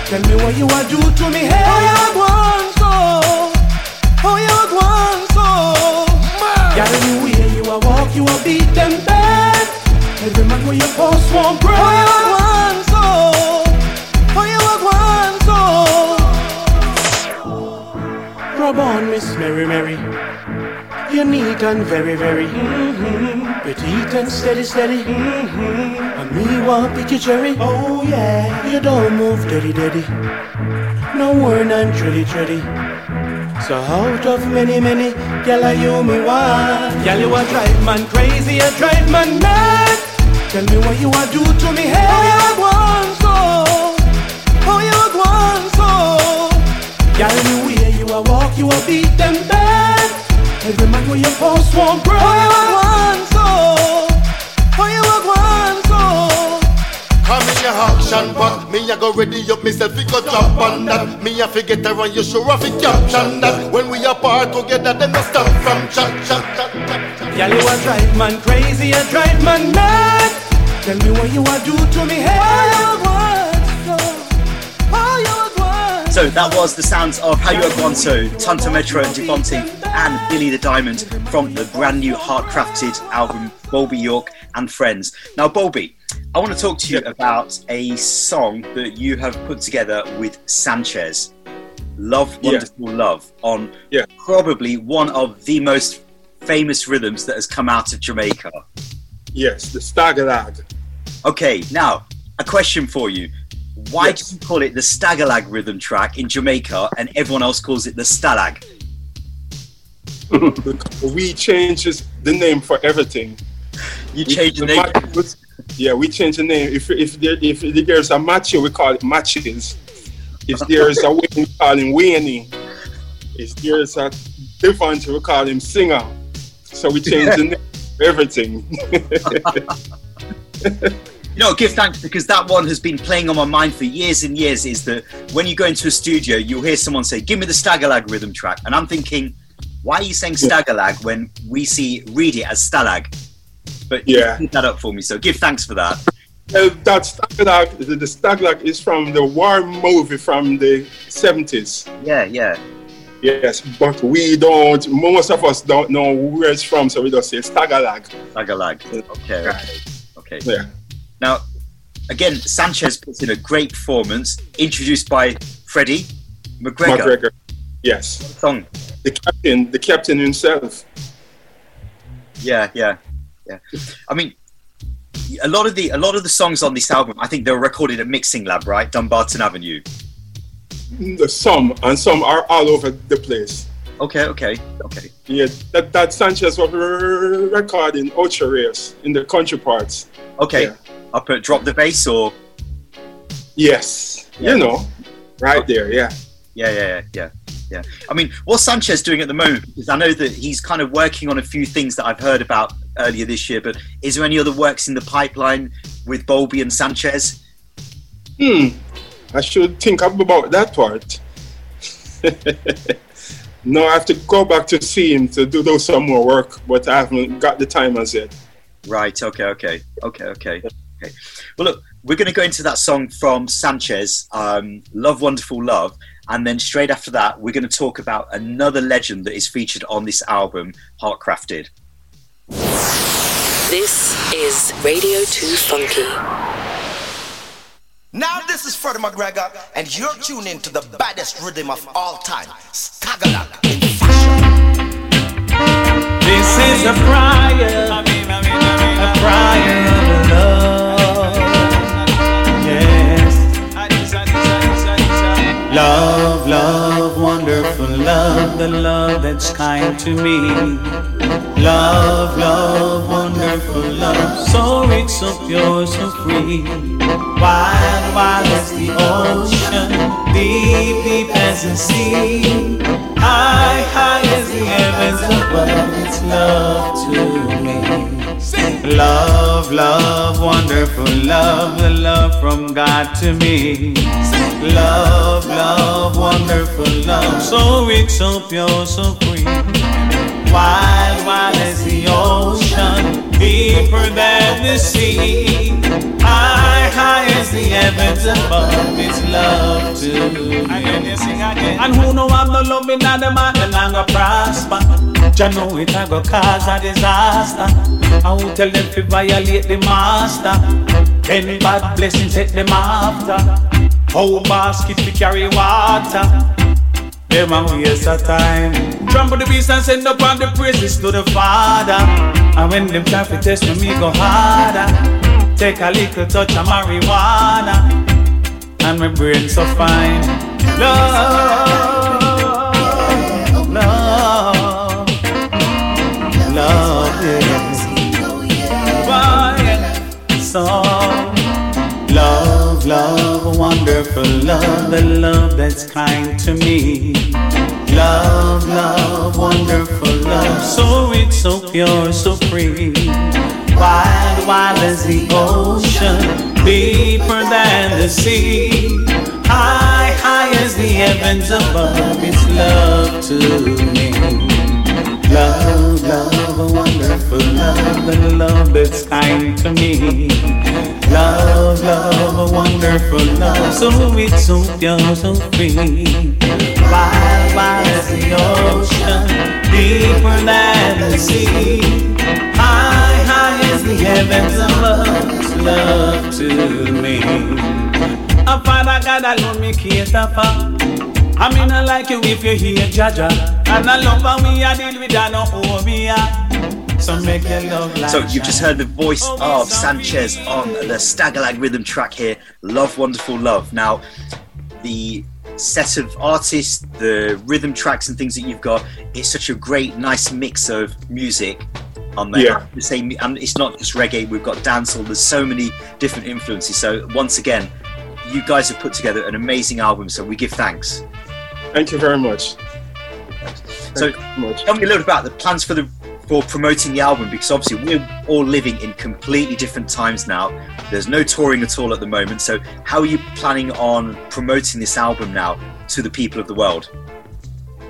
Tell me what you a do to me, hey. How you want so? How you want so? Girl, the way you a walk, you a beat them bad. Every man where you post one break. How you want so? How you a want so? Rub on
Miss Mary Mary. You're neat and very, very mm-hmm. petite and steady, steady. Mm-hmm. And me want pick you cherry. Oh yeah, you don't move daddy, daddy. No word and treddy, treddy. So out of many, many, girl, are you me want? Girl, you a drive man crazy, you drive man mad. Tell me what you a do to me, hey. Oh, you a want so? Oh, you a want so? Girl, the way you a walk, you a beat them bad. Every man where you post won't grow. Oh, you a want so? Oh, you a want so?
Come in your action back Me a go ready up myself We go drop on that Me a forget around you sure of it caption that When we apart together Then no stop from chat chat chat chat
Girl, you a drive man crazy, you drive man mad. Tell me what you a do to me, hey. Oh, So
that was the sounds of How You Aguanto, Tonto Metro and Devonte and Billy the Diamond from the brand new Heartcrafted album Bulby York and Friends. Now, Bulby, I want to talk to you about a song that you have put together with Sanchez. Love, Wonderful Love, on probably one of the most famous rhythms that has come out of Jamaica.
Yes, the Stagalag.
Okay, now, a question for you. Why do you call it the Stagalag rhythm track in Jamaica and everyone else calls it the Stalag? [LAUGHS]
we changes the name for everything.
You change the name?
match- yeah, we change the name. If if there if there's a macho, we call it matches. If there's a [LAUGHS] Wayne, we call him Wayne. If there's a Devonte, we call him Singer. So we change the [LAUGHS] name for everything.
You know, give thanks because that one has been playing on my mind for years and years. Is that when you go into a studio, you'll hear someone say, Give me the Stagalag rhythm track. And I'm thinking, why are you saying Stagalag when we see read it as Stalag? But you
Yeah.
cleared that up for me. So give thanks for that.
Uh, that the, the Stagalag is from the war movie from the 70s.
Yeah, yeah.
Yes, but we don't, most of us don't know where it's from, so we just say Stagalag.
Stagalag. Okay, okay. Okay.
Yeah.
Now, again, Sanchez puts in a great performance, introduced by Freddie McGregor.
McGregor. Yes.
Song.
The captain, the captain himself.
Yeah, yeah, yeah. I mean, a lot of the a lot of the songs on this album, I think they were recorded at Mixing Lab, right, Dumbarton Avenue.
Mm, uh, some and some are all over the place.
Okay, okay, okay.
Yeah, that, that Sanchez was recording Ocho Rios in the country parts.
Okay, up put Drop the Bass or
Yes, you know, right there, yeah.
Yeah, yeah, yeah, yeah, yeah. I mean, what's Sanchez doing at the moment? Because I know that he's kind of working on a few things that I've heard about earlier this year. But is there any other works in the pipeline with Bulby and Sanchez?
Hmm, I should think about that part. [LAUGHS] no, I have to go back to see him to do, do some more work, but I haven't got the time as yet.
Right. Okay. Okay. Okay. Okay. Okay. Well, look, we're going to go into that song from Sanchez, um, "Love, Wonderful Love," and then straight after that, we're going to talk about another legend that is featured on this album, Heartcrafted.
This is Radio 2 Funky.
Now this is Freddie McGregor, and you're tuned in to the baddest rhythm of all time, Skagalag.
This is a prayer, a prayer Love, love, wonderful love, the love that's kind to me. Love, love, wonderful love, so rich, so pure, so free. Wide, wide as the ocean, deep, deep as the sea. High, high as the heavens above, it's love to me. Love, love, wonderful love, the love from God to me. Love, love, wonderful love, so rich, so pure, so free. Wide, wide as the ocean, deeper than the sea. High, as the heavens above, it's love to me. And who know I'm the loving and the man, and I'm gonna prosper. Jah know it, I go cause a disaster. I will tell them to violate the master. Then bad blessings hit them after. Whole basket we carry water. Them a waste of time. Trample the beast and send up all the praises to the Father. And when them try to test me, me go harder. Take a little touch of marijuana, and my brain so fine. Love, love, love, yeah. Why? So, love, love, wonderful love, the love that's kind to me. Love, love, wonderful love, so rich, so pure, so free. Wide, wide as the ocean, deeper than the sea. High, high as the heavens above, it's love to me. Love, love, a wonderful love, the love that's kind to me. Love, love, a wonderful love, so rich, so pure, so free. Wide, wide as the ocean, deeper than the sea. High, as the heavens above, love to me. A father God alone me cater for. I mean I like you if you hear Jaja, and I love how we a deal with that no Obia. So make your love like
So you've just heard the voice oh, of Sanchez on the Staggerlag rhythm track here, Love Wonderful Love. Now, the set of artists, the rhythm tracks and things that you've got, it's such a great, nice mix of music on there.
Yeah.
The same, and it's not just reggae, we've got dancehall, there's so many different influences. So once again, you guys have put together an amazing album, so we give thanks.
Thank you very much.
So tell me a little bit about the plans for the for promoting the album because obviously we're all living in completely different times now. There's no touring at all at the moment. So how are you planning on promoting this album now to the people of the world?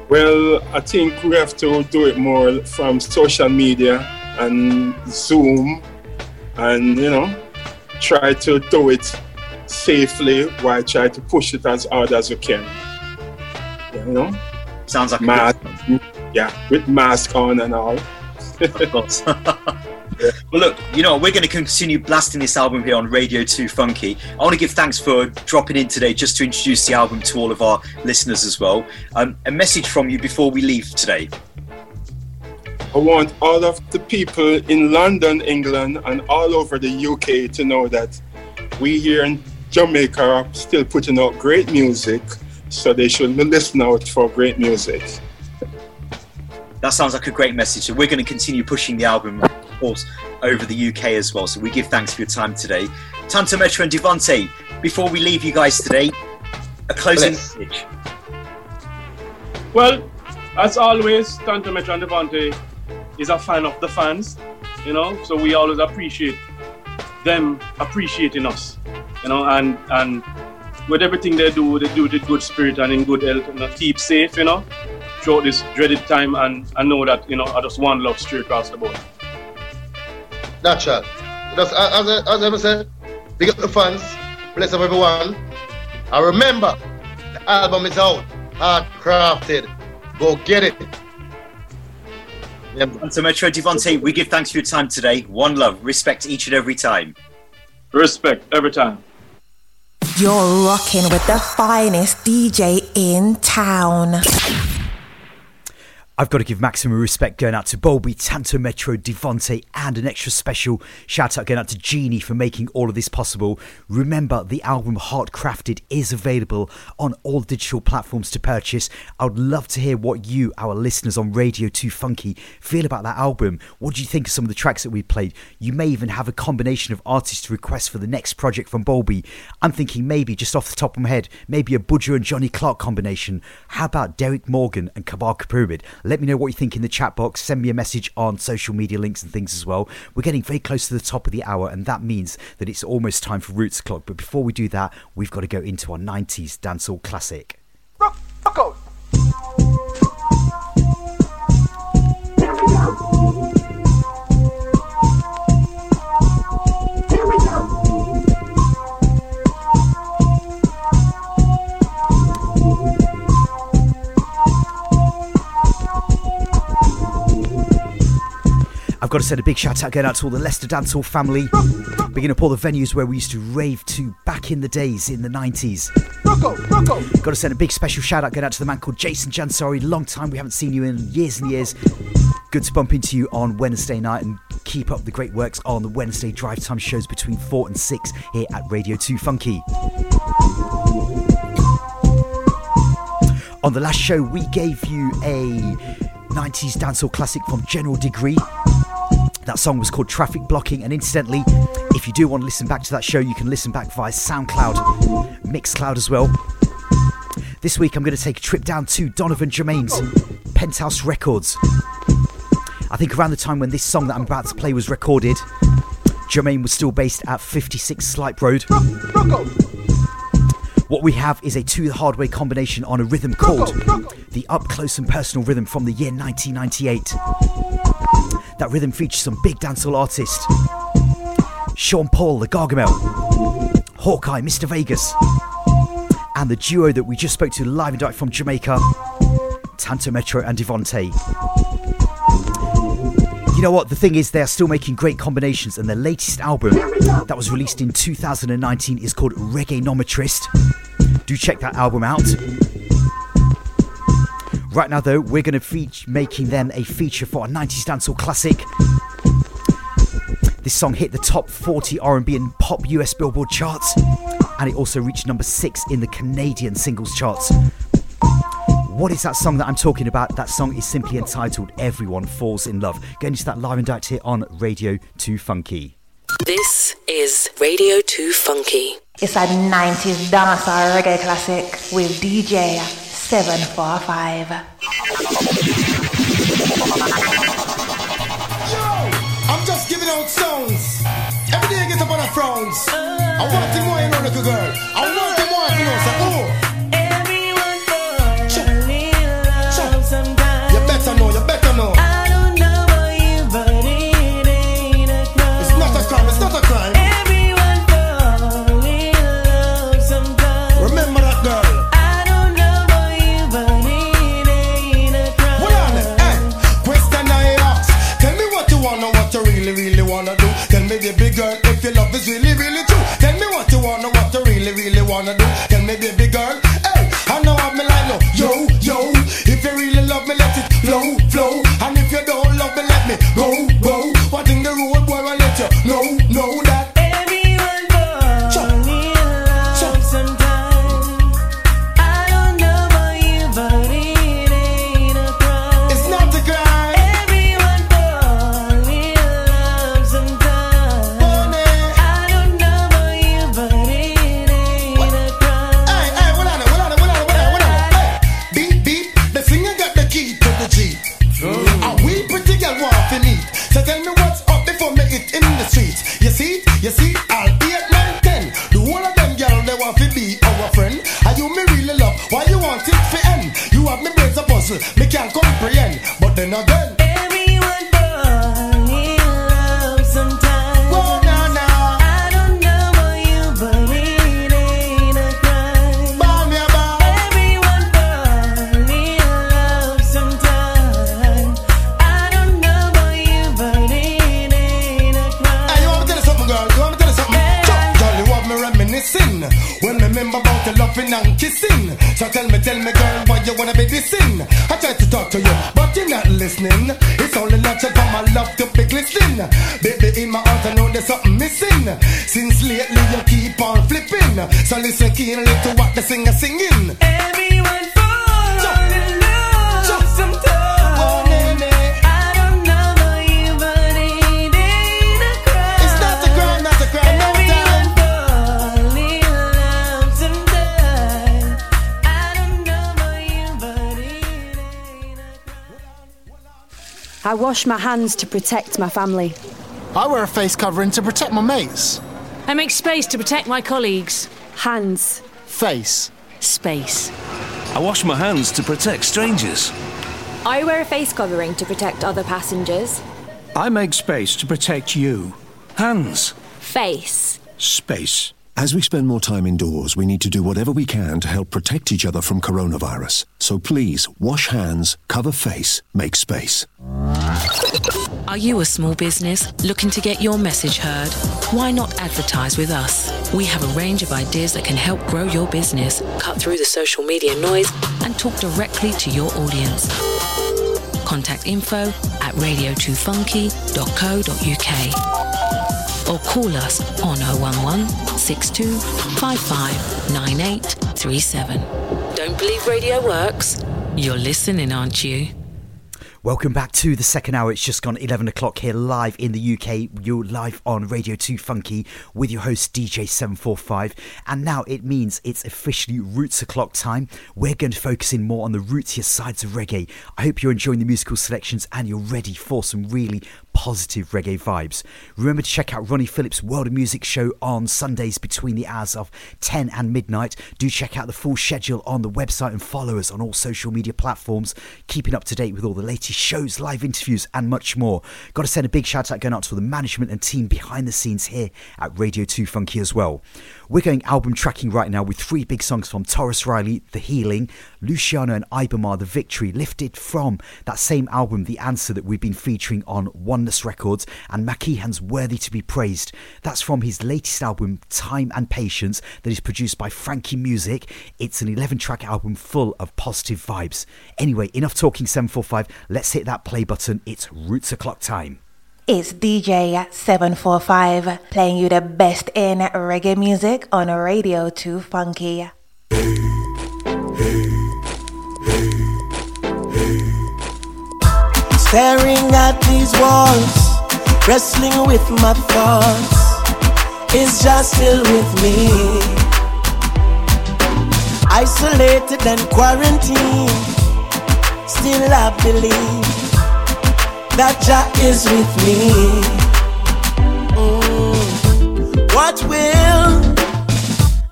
Well, I think we have to do it more from social media and Zoom and, you know, try to do it safely while try to push it as hard as we can. You know?
Sounds like
mask, yeah, with mask on and all.
of course. [LAUGHS] well, look, you know, we're going to continue blasting this album here on Radio 2 Funky. I want to give thanks for dropping in today just to introduce the album to all of our listeners as well. Um, a message from you before we leave today.
I want all of the people in London, England, and all over the UK to know that we here in Jamaica are still putting out great music, so they should listen out for great music.
That sounds like a great message. So we're going to continue pushing the album, course, over the UK as well. So we give thanks for your time today. Tanto Metro and Devonte, before we leave you guys today, a closing
Bless.
message.
Well, as always, Tanto Metro and Devonte is a fan of the fans, you know, so we always appreciate them appreciating us, you know, and and with everything they do, they do it in good spirit and in good health, and keep safe, you know, throughout this dreaded time, and I know that, you know, I just want love straight across the board.
That's right. Just as, as, as I said, big up the fans, bless up everyone. I remember, the album is out, hard crafted. Go get it.
Tanto Metro Devonte, we give thanks for your time today. One love, respect each and every time.
Respect every time.
You're rocking with the finest DJ in town.
I've got to give maximum respect going out to Bulby, Tanto Metro, Devonte, and an extra special shout out going out to Genie for making all of this possible. Remember, the album Heartcrafted is available on all digital platforms to purchase. I would love to hear what you, our listeners on Radio 2 Funky, feel about that album. What do you think of some of the tracks that we played? You may even have a combination of artist requests for the next project from Bulby. I'm thinking maybe, just off the top of my head, maybe a Buju and Johnny Clarke combination. How about Derrick Morgan and Kabaka Pyramid? Let me know what you think in the chat box. Send me a message on social media links and things as well. We're getting very close to the top of the hour, and that means that it's almost time for Roots Clock. But before we do that, we've got to go into our 90s dancehall classic. I've got to send a big shout out going out to all the Leicester Dancehall family. Beginning up all the venues where we used to rave to back in the days in the 90s.
Rocco, Rocco.
Got to send a big special shout out going out to the man called Jason Jansari. Long time we haven't seen you in years and years. Good to bump into you on Wednesday night and keep up the great works on the Wednesday drive time shows between 4 and 6 here at Radio 2 Funky. On the last show, we gave you a 90s dancehall classic from General Degree. That song was called Traffic Blocking, and incidentally, if you do want to listen back to that show, you can listen back via SoundCloud, Mixcloud as well. This week, I'm going to take a trip down to Donovan Germain's Penthouse Records. I think around the time when this song that I'm about to play was recorded, Germain was still based at 56 Slipe Road. What we have is a two hard way combination on a rhythm called the Up Close and Personal Rhythm from the year 1998. That rhythm features some big dancehall artists Sean Paul, the Gargamel, Hawkeye, Mr. Vegas, and the duo that we just spoke to live and direct from Jamaica, Tanto Metro and Devonte. You know what? The thing is, they are still making great combinations, and their latest album that was released in 2019 is called Reggae Nometrist. Do check that album out. Right now, though, we're going to be making them a feature for a 90s dancehall classic. This song hit the top 40 R&B and pop US Billboard charts, and it also reached number six in the Canadian singles charts. What is that song that I'm talking about? That song is simply entitled Everyone Falls in Love. Going into that live and direct here on Radio 2 Funky.
This is Radio 2 Funky.
It's a 90s dancehall reggae classic with DJ 745.
I'm just giving out. Every day I get up on a frowns. I want the more, girl. I want the oh. more. Wanna do. Me to talk to you, but you're not listening. It's only natural for my love to be glistening. Baby, in my heart, I know there's something missing. Since lately, you keep on flipping. So listen keenly to what the singer singing. Everyone
wash my hands to protect my family.
I wear a face covering to protect my mates.
I make space to protect my colleagues.
Hands.
Face.
Space.
I wash my hands to protect strangers.
I wear a face covering to protect other passengers.
I make space to protect you.
Hands.
Face.
Space.
As we spend more time indoors, we need to do whatever we can to help protect each other from coronavirus. So please wash hands, cover face, make space.
Are you a small business looking to get your message heard? Why not advertise with us? We have a range of ideas that can help grow your business, cut through the social media noise, and talk directly to your audience. Contact info at radio2funky.co.uk or call us on 011 62 55 9837. Don't believe radio works? You're listening, aren't you?
Welcome back to the second hour. It's just gone 11 o'clock here live in the UK. You're live on Radio 2 Funky with your host DJ745. And now it means it's officially Roots O'Clock time. We're going to focus in more on the rootsier sides of reggae. I hope you're enjoying the musical selections and you're ready for some really positive reggae vibes. Remember to check out Ronnie Phillips' World of Music show on Sundays between the hours of 10 and midnight. Do check out the full schedule on the website and follow us on all social media platforms, keeping up to date with all the latest shows, live interviews, and much more. Got to send a big shout out going out to the management and team behind the scenes here at Radio 2 Funky as well. We're going album tracking right now with three big songs from Tarrus Riley, The Healing, Luciano and Ibamar, The Victory, lifted from that same album, The Answer, that we've been featuring on Oneness Records, and Mackeehan's Worthy to be Praised. That's from his latest album, Time and Patience, that is produced by Frankie Music. It's an 11 track album full of positive vibes. Anyway, enough talking 745. Let's hit that play button. It's Roots O'Clock time.
It's DJ 745 playing you the best in reggae music on Radio 2 Funky.
Staring at these walls, wrestling with my thoughts, is just still with me. Isolated and quarantined, still I believe that Jah is with me. Mm. What will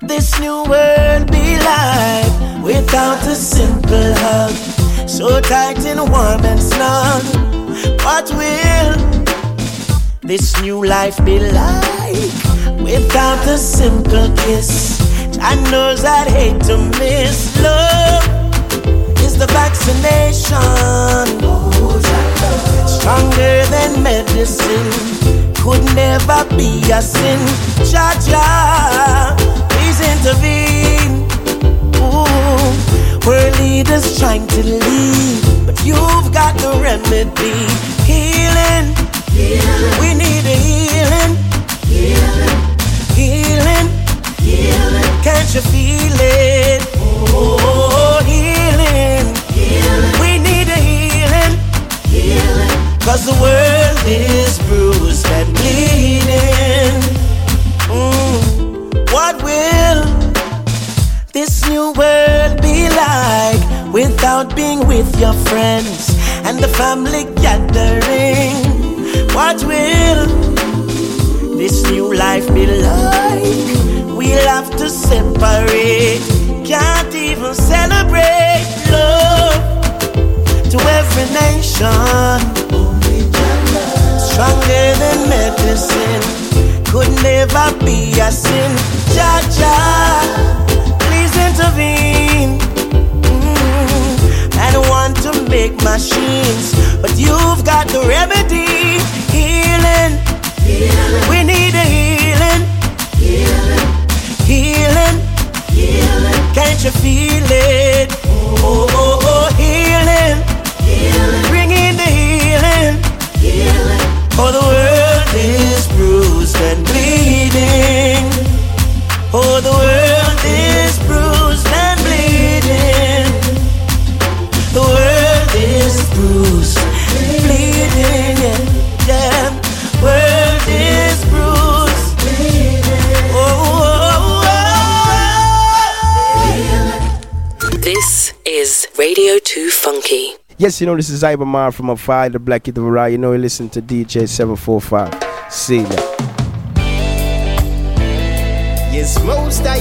this new world be like without a simple hug? So tight and warm and snug. What will this new life be like without a simple kiss? I knows I'd hate to miss love. Is the vaccination stronger than medicine? Could never be a sin. Cha cha, please intervene. Ooh. World leaders trying to lead, but you've got the remedy. Healing, healing. we need a healing. Healing, healing, healing. Can't you feel it? Oh, Cause the world is bruised and bleeding. Mm. What will this new world be like without being with your friends and the family gathering? What will this new life be like? We'll have to separate, can't even celebrate love to every nation. Stronger than medicine, could never be a sin. Jah Jah
Yes, you know, this is Ibermar from a the Black the Variety. You know, you listen to DJ 745. See ya.
Yes, most I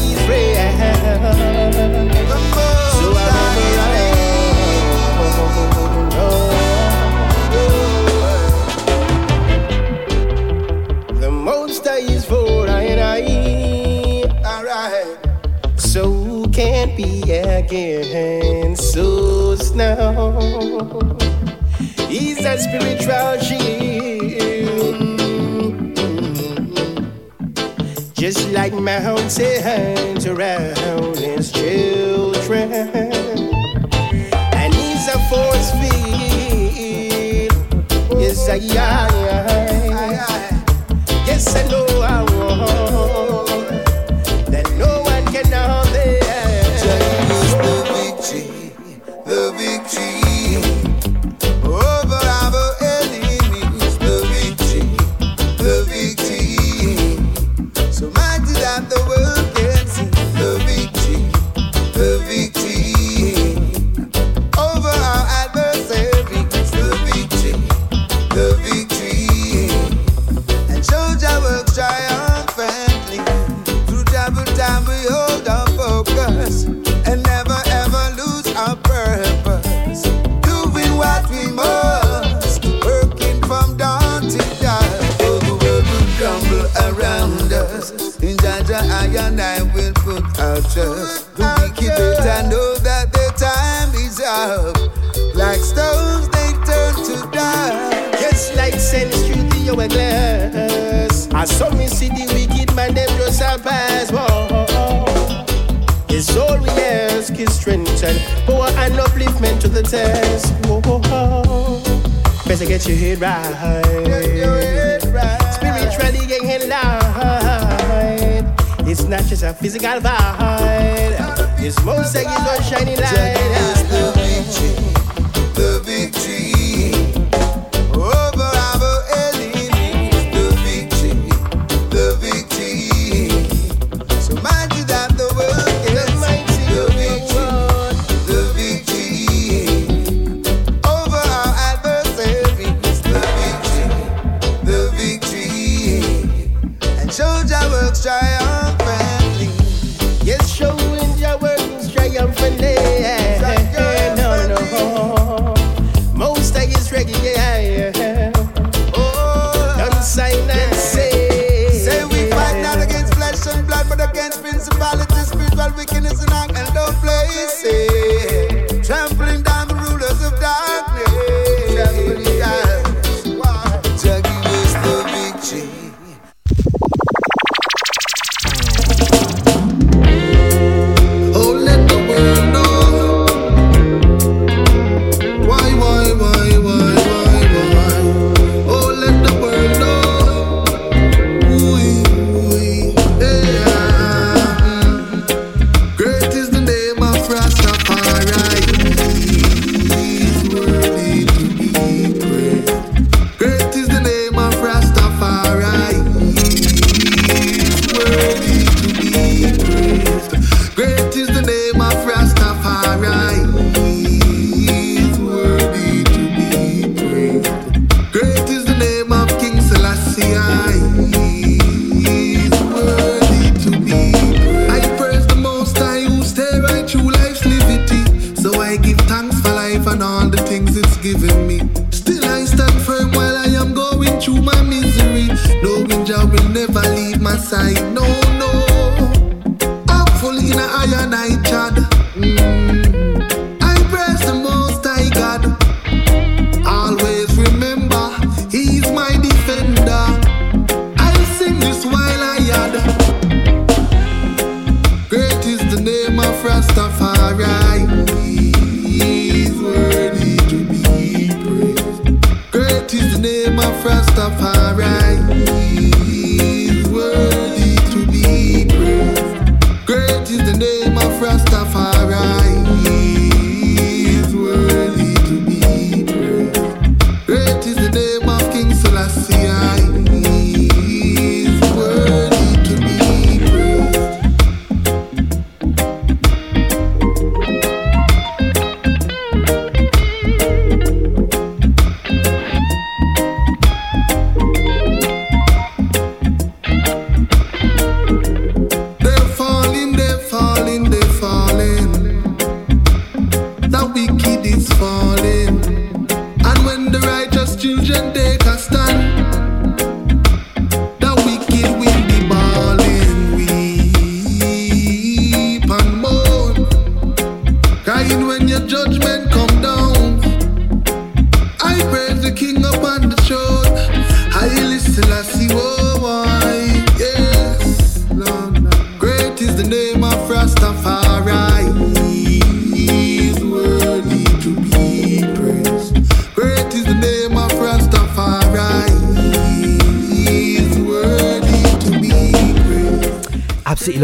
now
a spiritual shield. Just like mountains around his children, and he's a force field. Yes, I, I, I,
yes, I know
I want. And so me see the wicked man, them just a pass. It's all we ask is strength and power and upliftment to the test. Whoa. Better get your head right. Get your head right. Spiritually get head. It's not just a physical vibe. It's more a shining light.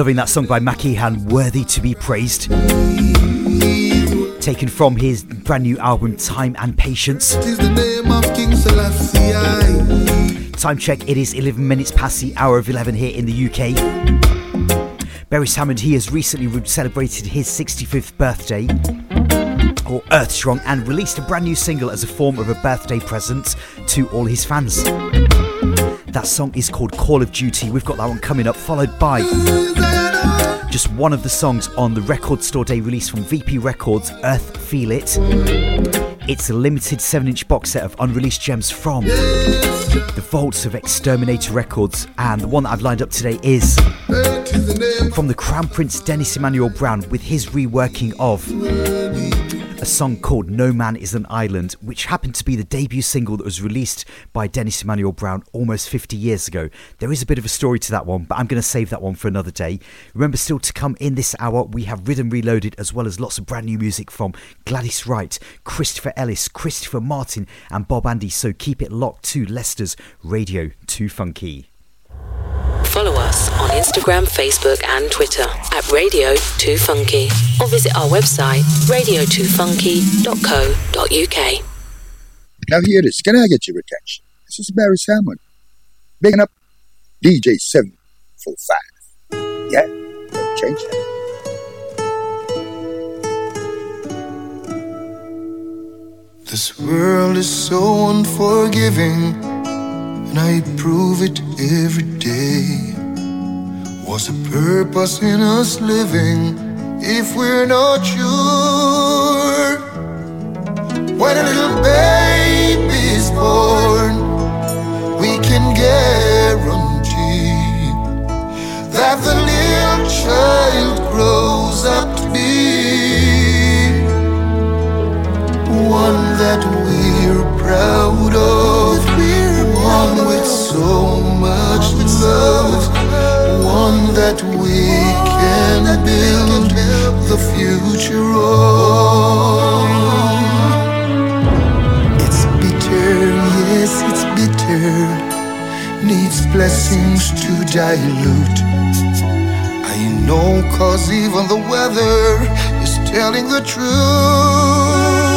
Loving that song by Mackeehan, Worthy to be Praised. Taken from his brand new album, Time and Patience.
Is the name of King
Time check, it is 11 minutes past the hour of 11 here in the UK. Beres Hammond, he has recently celebrated his 65th birthday, or Earth Strong, and released a brand new single as a form of a birthday present to all his fans. That song is called Call of Duty. We've got that one coming up, followed by just one of the songs on the Record Store Day release from VP Records, Earth Feel It. It's a limited 7 inch box set of unreleased gems from the vaults of Xterminator Records, and the one that I've lined up today is from the Crown Prince Dennis Emmanuel Brown with his reworking of a song called No Man is an Island, which happened to be the debut single that was released by Dennis Emmanuel Brown almost 50 years ago. There is a bit of a story to that one, but I'm going to save that one for another day. Remember, still to come in this hour, we have Riddim Reloaded as well as lots of brand new music from Gladys Wright, Christopher Ellis, Christopher Martin, and Bob Andy. So keep it locked to Leicester's Radio 2 Funky.
Follow us on Instagram, Facebook, and Twitter at Radio 2 Funky or visit our website radio2funky.co.uk.
Now here it is. Can I get your attention? This is Beres Hammond. Bigging up DJ 745. Yeah, don't change that.
This world is so unforgiving, and I prove it every day. What's the purpose in us living if we're not sure? When a little baby is born, we can guarantee that the little child grows up to be one that we're proud of, one with so much love, one that we can build the future on. It's bitter, yes, it's bitter, needs blessings to dilute. I know, cause even the weather is telling the truth.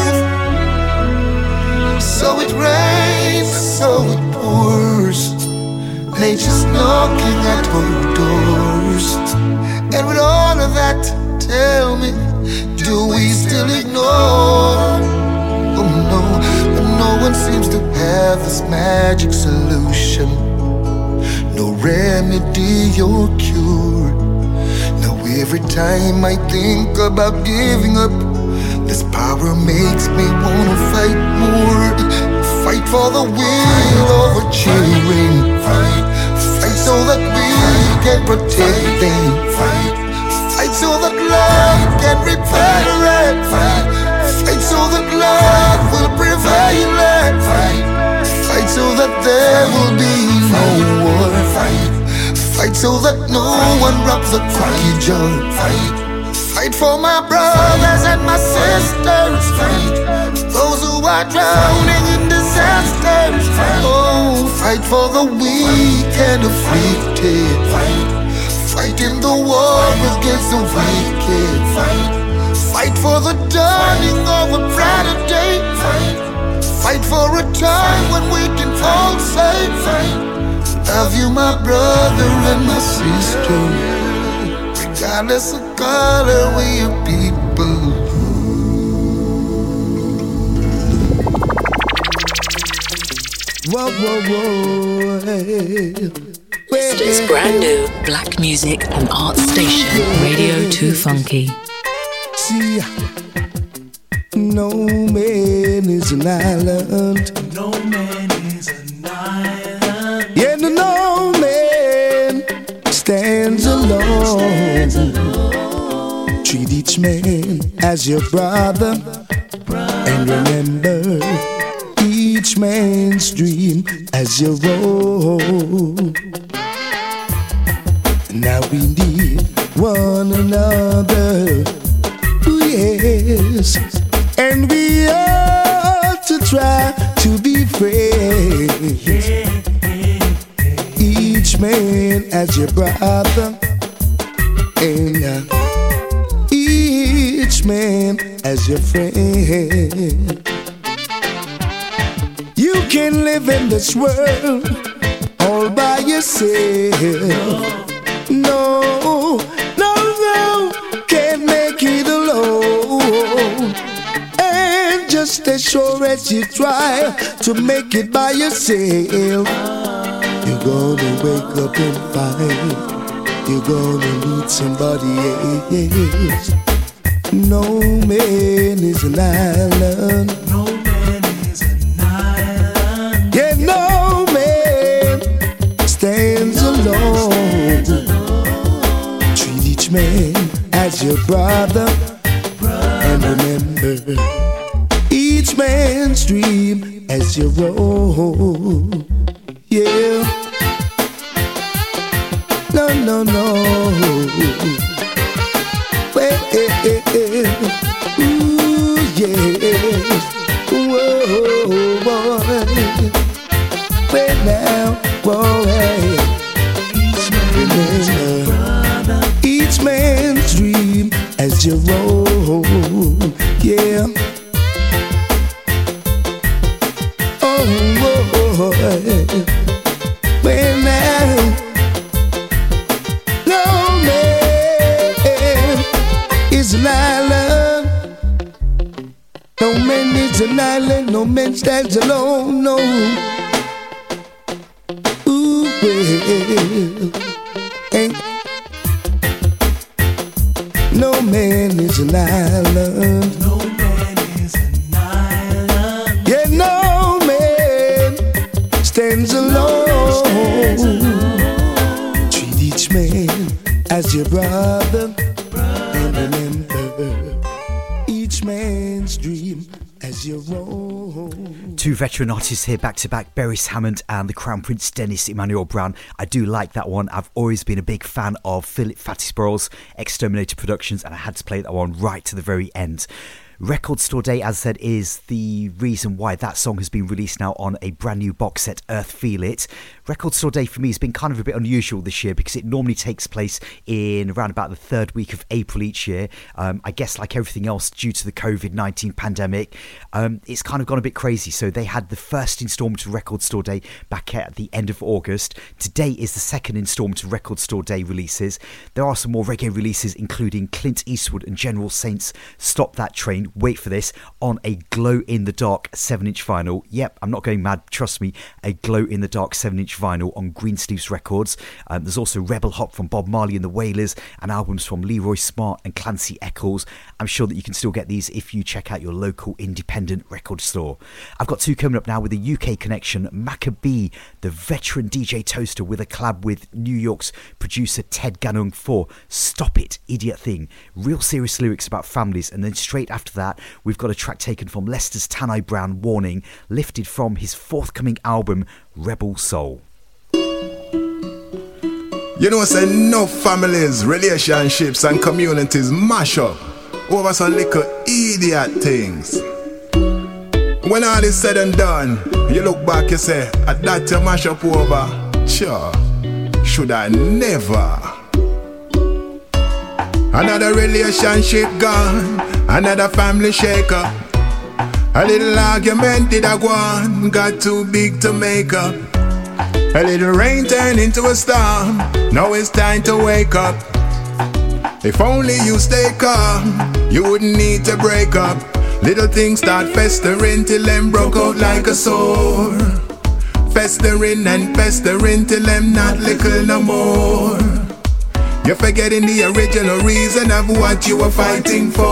So it rains, so it pours. Nature's knocking at our doors. And with all of that, tell me, do we still ignore? Oh no, but no one seems to have this magic solution. No remedy or cure. Now every time I think about giving up, this power makes me wanna fight more. Fight for the will over children. Fight, fight so that we can protect them. Fight, fight so that love can repair it. Fight, fight so that love will prevail. it. Fight, fight so that there will be no war. Fight, fight so that no one robs the cookie jar. Fight. Fight for my brothers and my sisters. Fight those who are drowning in disasters. Oh, fight for the weak and afflicted. Fight, in the war against the wicked. Fight, for the dawning of a brighter day. Fight, fight for a time when we can all say, Love you, my brother and my sister. Regardless of color, we are people.
Whoa, whoa, whoa.
This is brand new black music and art station, Radio 2 Funky.
See, no man is an island.
No man is an island.
Yeah, no, no man stands alone. Treat each man as your brother. And remember each man's dream as your own. Now we need one another. Yes. And we ought to try to be friends. Each man as your brother. Each man as your friend. You can live in this world all by yourself. No, no, no, can't make it alone. And just as sure as you try to make it by yourself, you're gonna wake up and find you're gonna need somebody else. No man is an island. No man is an island. Yeah, no man stands alone. Treat each man as your brother. And remember, each man's dream as your own. Yeah. No, no, no. Well, ooh, yes. Whoa, oh, oh, boy. Well, now, boy. Remember, each man's dream as your own.
Veteran artists here back to back, Beres Hammond and the Crown Prince Dennis Emmanuel Brown. I do like that one. I've always been a big fan of Philip Fatis Burrell's, Xterminator Productions, and I had to play that one right to the very end. Record Store Day, as I said, is the reason why that song has been released now on a brand new box set, Earth Feel It. Record Store Day for me has been kind of a bit unusual this year because it normally takes place in around about the third week of April each year. Um, I guess, like everything else, due to the COVID 19 pandemic, um, it's kind of gone a bit crazy. So they had the first instalment of Record Store Day back at the end of August. Today is the second instalment of Record Store Day releases. There are some more reggae releases, including Clint Eastwood and General Saints Stop That Train. Wait for this on a glow in the dark 7 inch vinyl. Yep, I'm not going mad, trust me. A glow in the dark 7 inch vinyl on Greensleeves Records. Um, there's also Rebel Hop from Bob Marley and the Wailers and albums from Leroy Smart and Clancy Eccles. I'm sure that you can still get these if you check out your local independent record store. I've got two coming up now with a UK connection Macka B, the veteran DJ toaster, with a collab with New York's producer Ted Ganung for Stop It, Idiot Thing. Real serious lyrics about families, and then straight after that, we've got a track taken from Leicester's Tanni Browne Warning, lifted from his forthcoming album Rebel Soul.
You know, say no families, relationships, and communities mash up over some little idiot things. When all is said and done, you look back, you say, "I that you mash up over." Sure, should I never? Another relationship gone, another family shake up. A little argument did I on, got too big to make up. A little rain turned into a storm, now it's time to wake up. If only you stay calm, you wouldn't need to break up. Little things start festering till them broke out like a sore. Festering and festering till them not little no more. You're forgetting the original reason of what you were fighting for.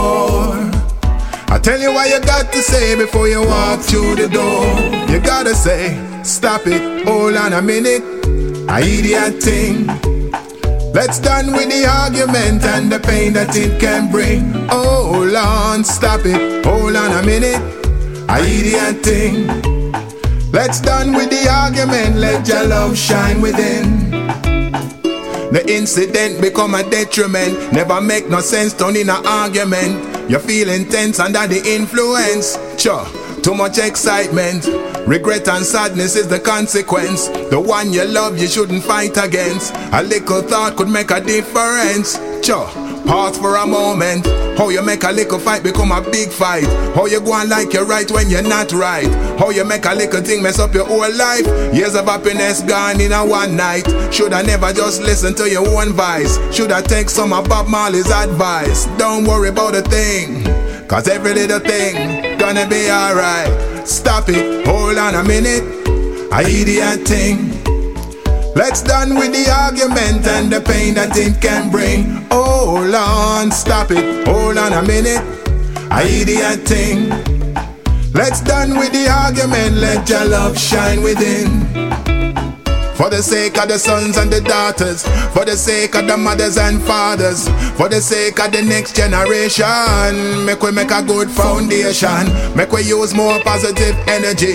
I tell you what you got to say before you walk through the door. You gotta say, stop it, hold on a minute. I idiot thing. Let's done with the argument and the pain that it can bring. Oh, hold on, stop it, hold on a minute. I idiot thing. Let's done with the argument, let your love shine within. The incident become a detriment. Never make no sense, turn in an argument. You're feeling tense under the influence. Sure, too much excitement. Regret and sadness is the consequence. The one you love, you shouldn't fight against. A little thought could make a difference. Cho, pause for a moment. How you make a little fight become a big fight. How you go on like you're right when you're not right. How you make a little thing mess up your whole life. Years of happiness gone in a one night. Should I never just listen to your own voice? Should I take some of Bob Marley's advice? Don't worry about a thing. Cause every little thing gonna be alright. Stop it, hold on a minute. I idiot thing. Let's done with the argument and the pain that it can bring. Hold on, stop it, hold on a minute. I idiot thing. Let's done with the argument, let your love shine within. For the sake of the sons and the daughters, for the sake of the mothers and fathers, for the sake of the next generation, make we make a good foundation. Make we use more positive energy.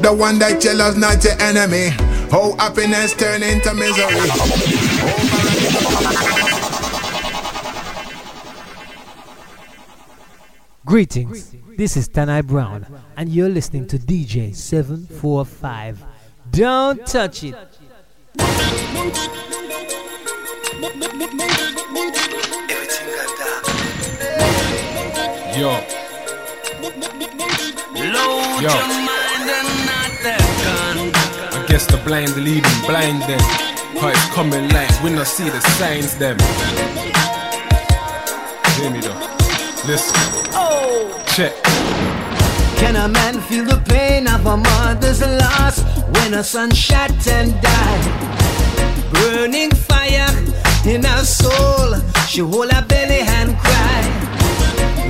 The one that you love, not your enemy. How happiness turn into misery.
Greetings, this is Tanni Browne, and you're listening to DJ 745. Don't touch it.
Yo. Yo. Guess the blind leading blind them. Cause it's coming like we not see the signs them. Hear me though. Listen.
Oh.
Check.
Can a man feel the pain of a mother's loss when a son shot and died? Burning fire in her soul, she hold her belly and cry.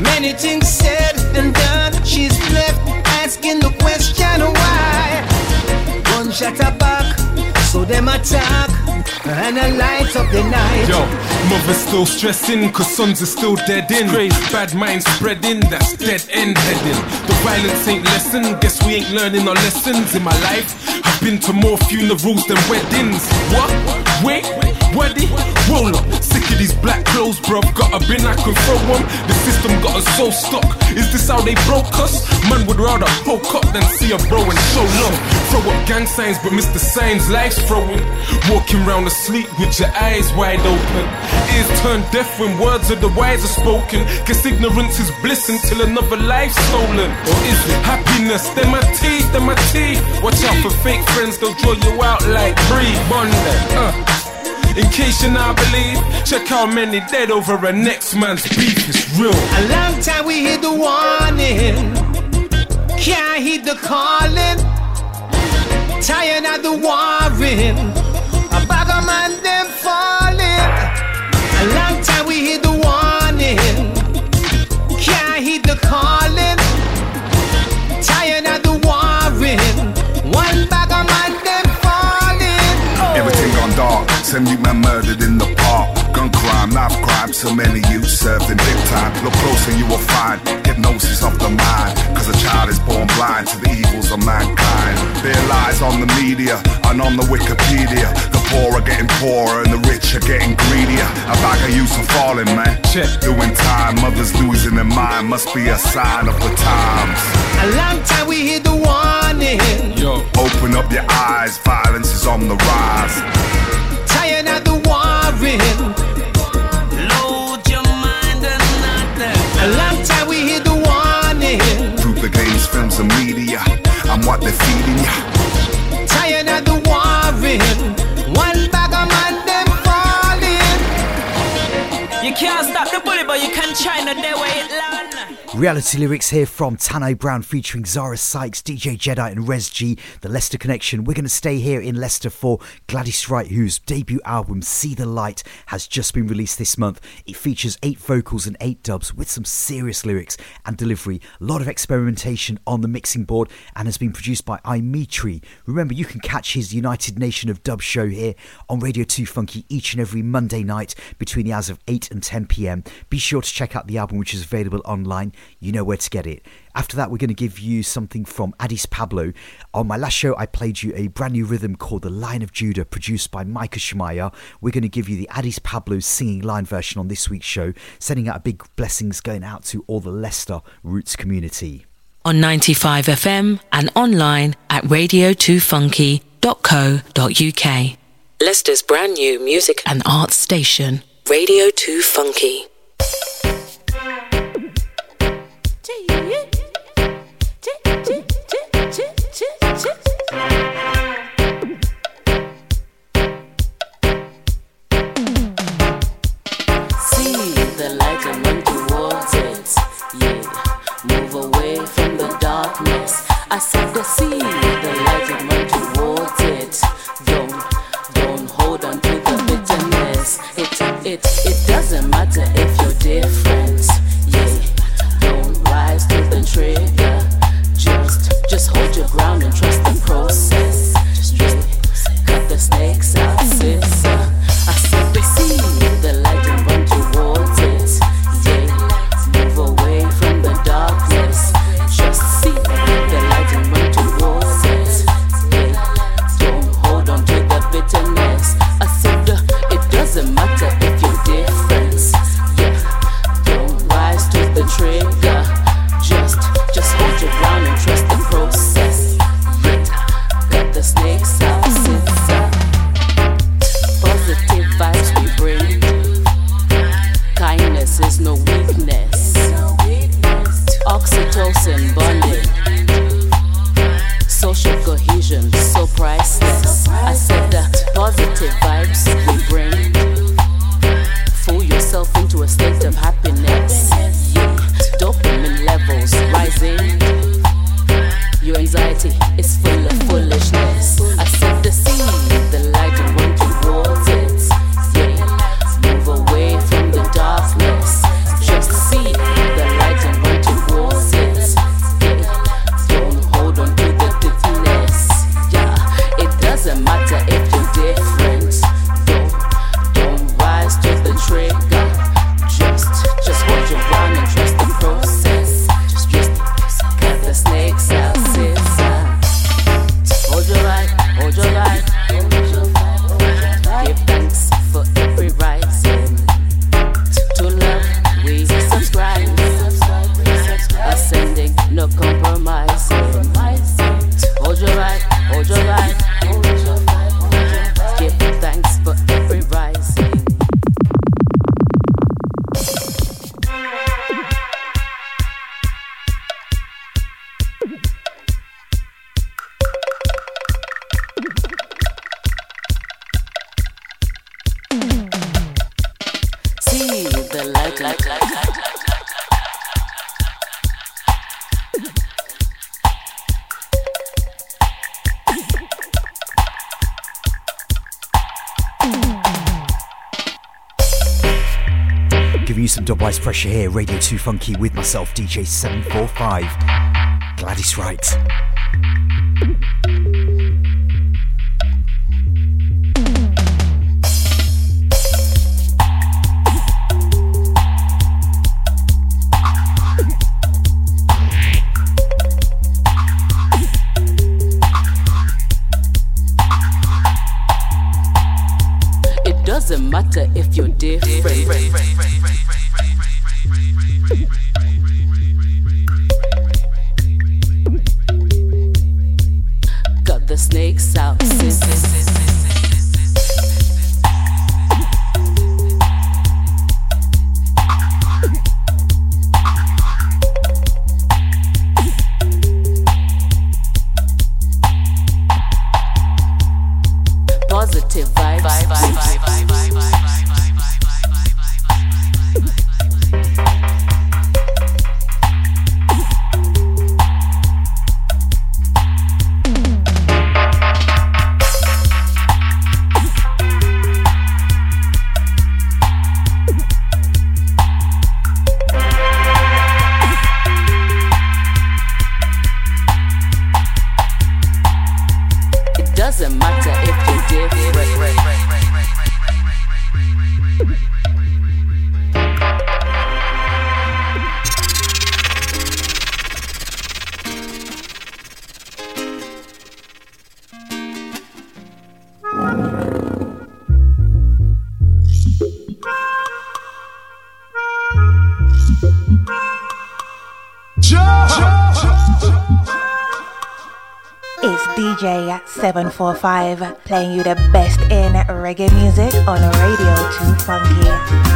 Many things said and done, she's left asking the question. Gunshot her back, so them attack and I light up the night.
Yo, mother's still stressing, cause sons are still dead in. Crazy bad minds spreading, that's dead end heading. The violence ain't lesson, guess we ain't learning our lessons in my life. I've been to more funerals than weddings. What? Wait, wedding? Roll up. Sick of these black clothes, bruv. Got a bin I can throw 'em. The system got us so stuck. Is this how they broke us? Man would rather poke up than see a bro and show love. Throw up gang signs, but Mr. signs life's throwing. Walking round asleep with your eyes wide open. Ears turn deaf when words of the wise are spoken. Guess ignorance is bliss until another life's stolen. Or is it happiness? They're my teeth, they're my teeth. Watch out for fake friends, they'll draw you out like Brie Bonder. Uh. In case you're not believe, check how many dead over a next man's beef is real.
A long time we hear the warning, can't heed the calling. Tired of the warring, a bag of man them falling. A long time we hear the man
murdered in the park. Gun crime, knife crime, so many youth serving big time. Look closer, you will find hypnosis of the mind. Cause a child is born blind to the evils of mankind. There lies on the media and on the Wikipedia. The poor are getting poorer and the rich are getting greedier. A bag of youths are falling, man.
Check.
Doing time, mothers losing their mind. Must be a sign of the times.
A long time we hear the warning,
Yo,
Open up your eyes, violence is on the rise. Films, and media, and what they're feeding ya.
tired of the warring. One bag of man them falling.
You can't stop the bullet, but you can try not there where it.
Reality lyrics here from Tanni Browne featuring Zara Sykes, DJ Jedi, and Res G, the Leicester Connection. We're going to stay here in Leicester for Gladys Wright, whose debut album, See the Light, has just been released this month. It features eight vocals and eight dubs with some serious lyrics and delivery. A lot of experimentation on the mixing board and has been produced by Imetri. Remember, you can catch his United Nation of Dub show here on Radio 2 Funky each and every Monday night between the hours of 8 and 10 pm. Be sure to check out the album, which is available online you know where to get it. After that, we're going to give you something from Addis Pablo. On my last show, I played you a brand new rhythm called The Lion of Judah, produced by Micah Shemaiah. We're going to give you the Addis Pablo singing line version on this week's show, sending out a big blessings going out to all the Leicester Roots community.
On 95 FM and online at radio2funky.co.uk. Leicester's brand new music and arts station, Radio 2 Funky.
I said the
seed. Pressure here, Radio 2 Funky with myself, DJ 745. Gladys Wright.
doesn't matter if you're different. 745 playing you the best in reggae music on Radio 2 Funky.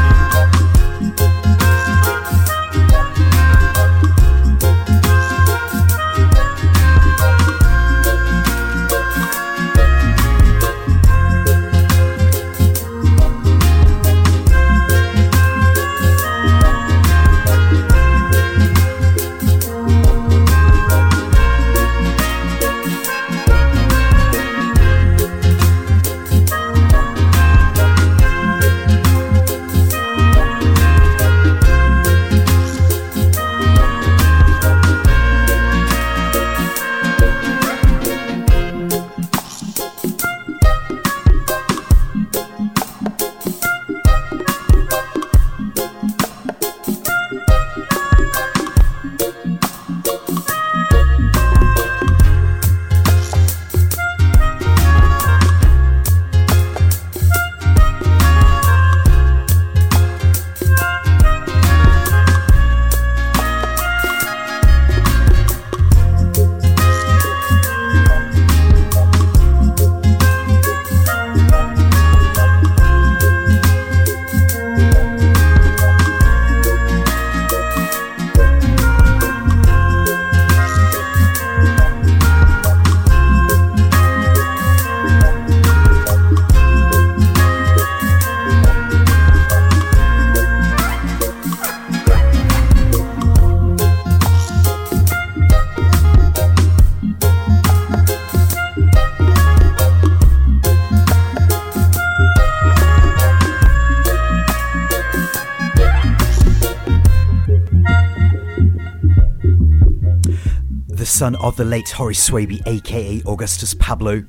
Son of the late Horace Swaby, aka Augustus Pablo.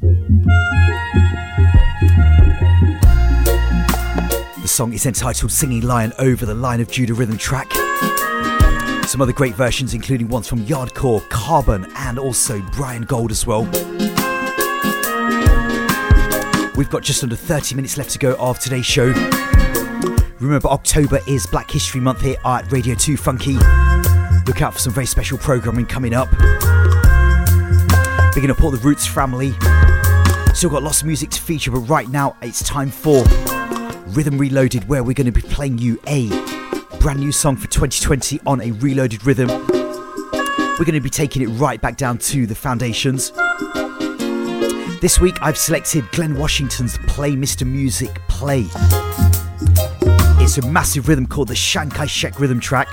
The song is entitled Singing Lion over the Lion of Judah rhythm track. Some other great versions, including ones from Yaadcore, Carbon, and also Brian Gold as well. We've got just under 30 minutes left to go of today's show. Remember, October is Black History Month here at Radio 2 Funky. Look out for some very special programming coming up. Bigging up all the Roots family. Still got lots of music to feature, but right now it's time for Riddim Reloaded, where we're going to be playing you a brand new song for 2020 on a reloaded rhythm. We're going to be taking it right back down to the foundations. This week I've selected Glen Washington's Play Mr. Music Play. It's a massive rhythm called the Shank I Sheck rhythm track.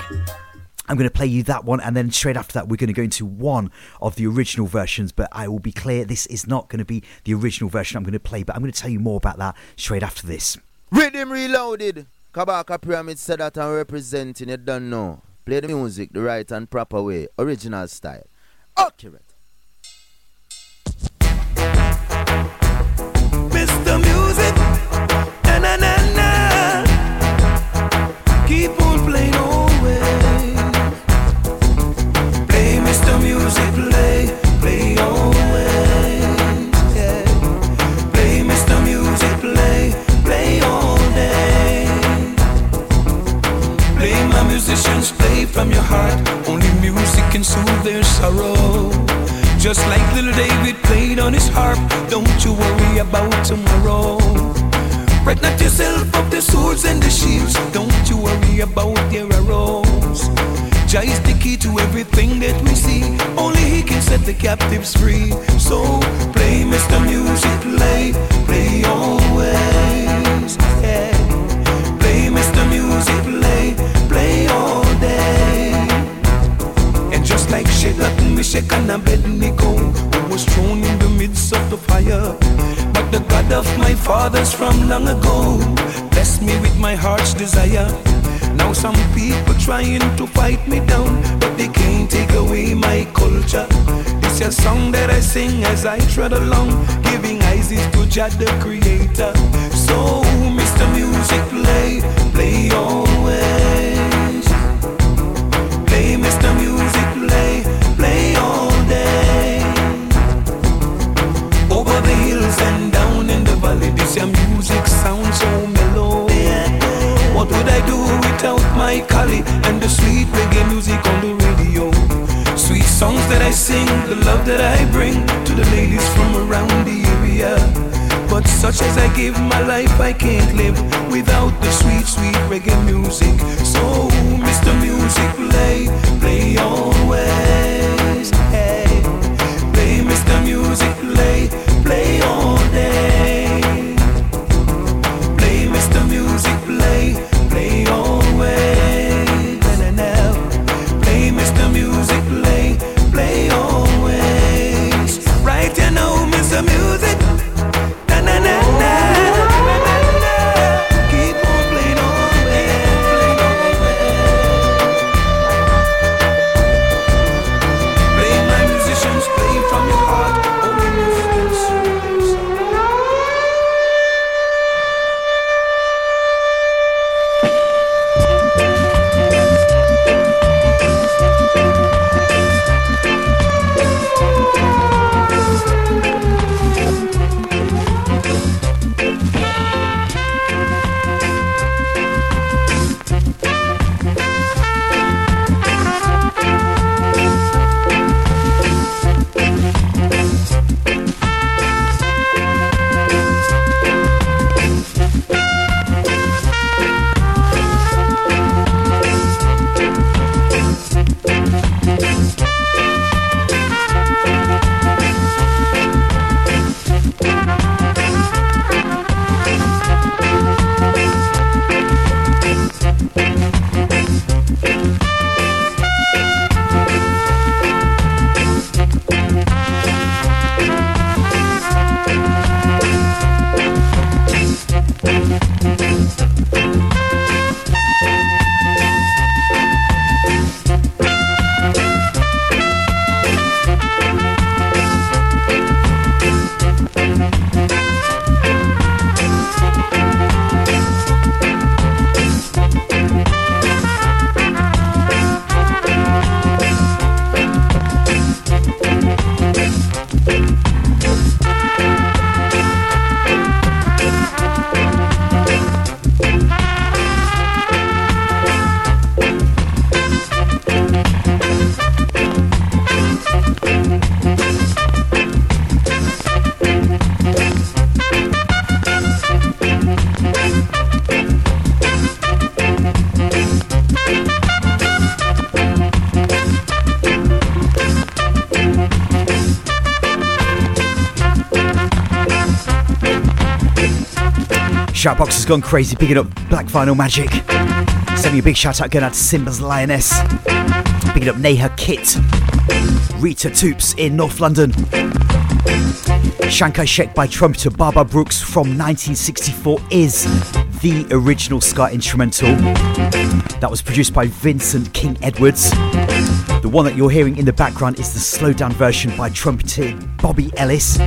I'm going to play you that one, and then straight after that, we're going to go into one of the original versions. But I will be clear, this is not going to be the original version I'm going to play, but I'm going to tell you more about that straight after this.
Riddim Reloaded. Kabaka Pyramid said that I'm representing it, don't know. Play the music the right and proper way, original style. Accurate.
Music, captives free. So play, Mr. Music, play, play always. Yeah. Play, Mr. Music, play, play all day. And just like Shadrach, Meshach, and Abednego, who was thrown in the midst of the fire. But the God of my fathers from long ago blessed me with my heart's desire. Jah the Creator.
Has gone crazy, picking up Black Vinyl Magic. Sending a big shout out going out to Simba's Lioness. Picking up Neha Kit. Rita Toops in North London. Shank I Sheck by trumpeter Baba Brooks from 1964 is the original Ska instrumental. That was produced by Vincent King Edwards. The one that you're hearing in the background is the slowed down version by trumpeter Bobby Ellis.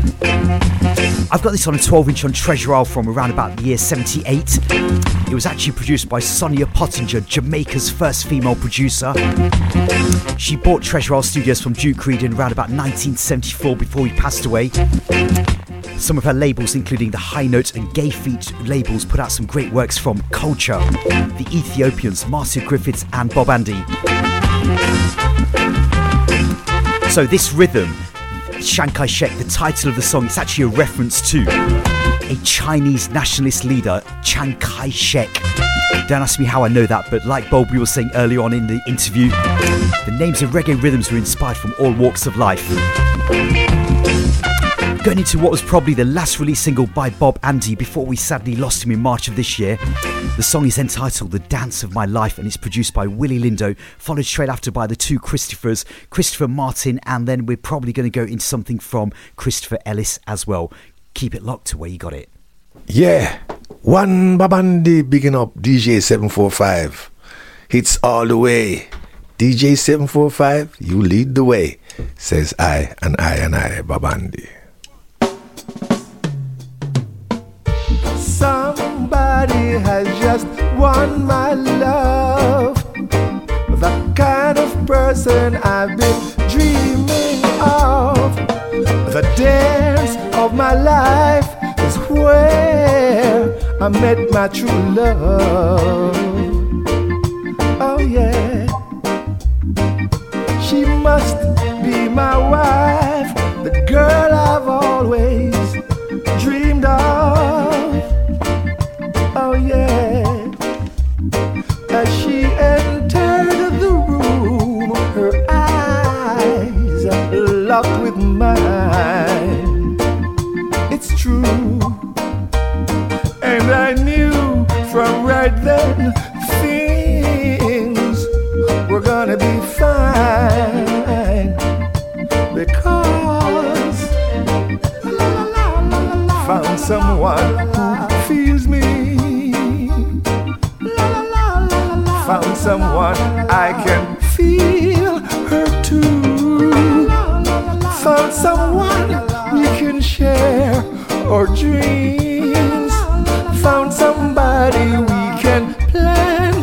I've got this on a 12 inch on Treasure Isle from around about the year 78. It was actually produced by Sonia Pottinger, Jamaica's first female producer. She bought Treasure Isle Studios from Duke Reid in around about 1974 before he passed away. Some of her labels, including the High Note and Gay Feet labels, put out some great works from Culture, The Ethiopians, Marcia Griffiths, and Bob Andy. So, this rhythm, Chiang Kai shek, the title of the song, it's actually a reference to a Chinese nationalist leader, Chiang Kai shek. Don't ask me how I know that, but like Bob, we were saying earlier on in the interview, the names of reggae rhythms were inspired from all walks of life. Going into what was probably the last release single by Bob Andy before we sadly lost him in March of this year. The song is entitled The Dance of My Life and it's produced by Willie Lindo, followed straight after by the two Christophers, Christopher Martin, and then we're probably going to go into something from Christopher Ellis as well. Keep it locked to where you got it.
Yeah, one Bob Andy bigging up DJ 745. Hits all the way. DJ 745, you lead the way, says I and I and I, Bob Andy.
Somebody has just won my love. The kind of person I've been dreaming of. The dance of my life is where I met my true love. Oh, yeah. She must be my wife, the girl I've always mine. It's true. And I knew from right then things were gonna be fine because I found someone who feels me. Found someone I can share our dreams. Found somebody we can plan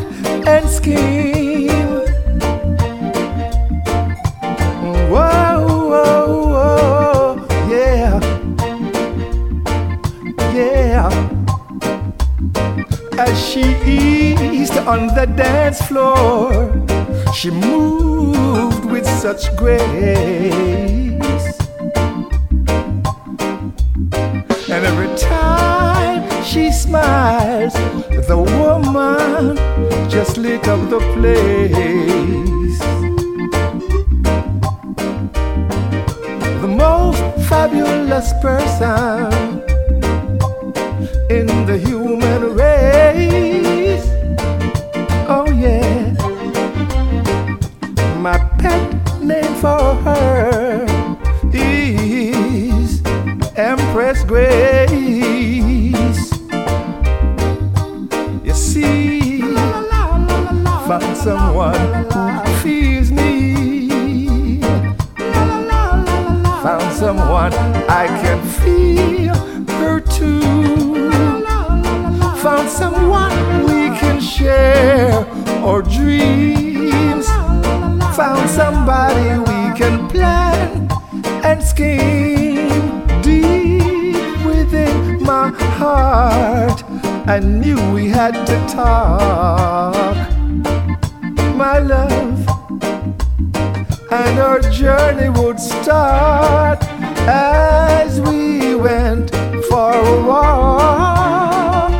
and scheme. Whoa, whoa, whoa, yeah, yeah. As she eased on the dance floor, she moved with such grace. Every time she smiles, the woman just lit up the place. The most fabulous person in the human Someone I can feel her too. Found someone we can share our dreams. Found somebody we can plan and scheme deep within my heart. I knew we had to talk, my love, and our journey would start as we went for a walk.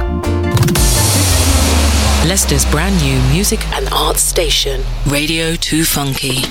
Leicester's brand new music and arts station, Radio 2 Funky.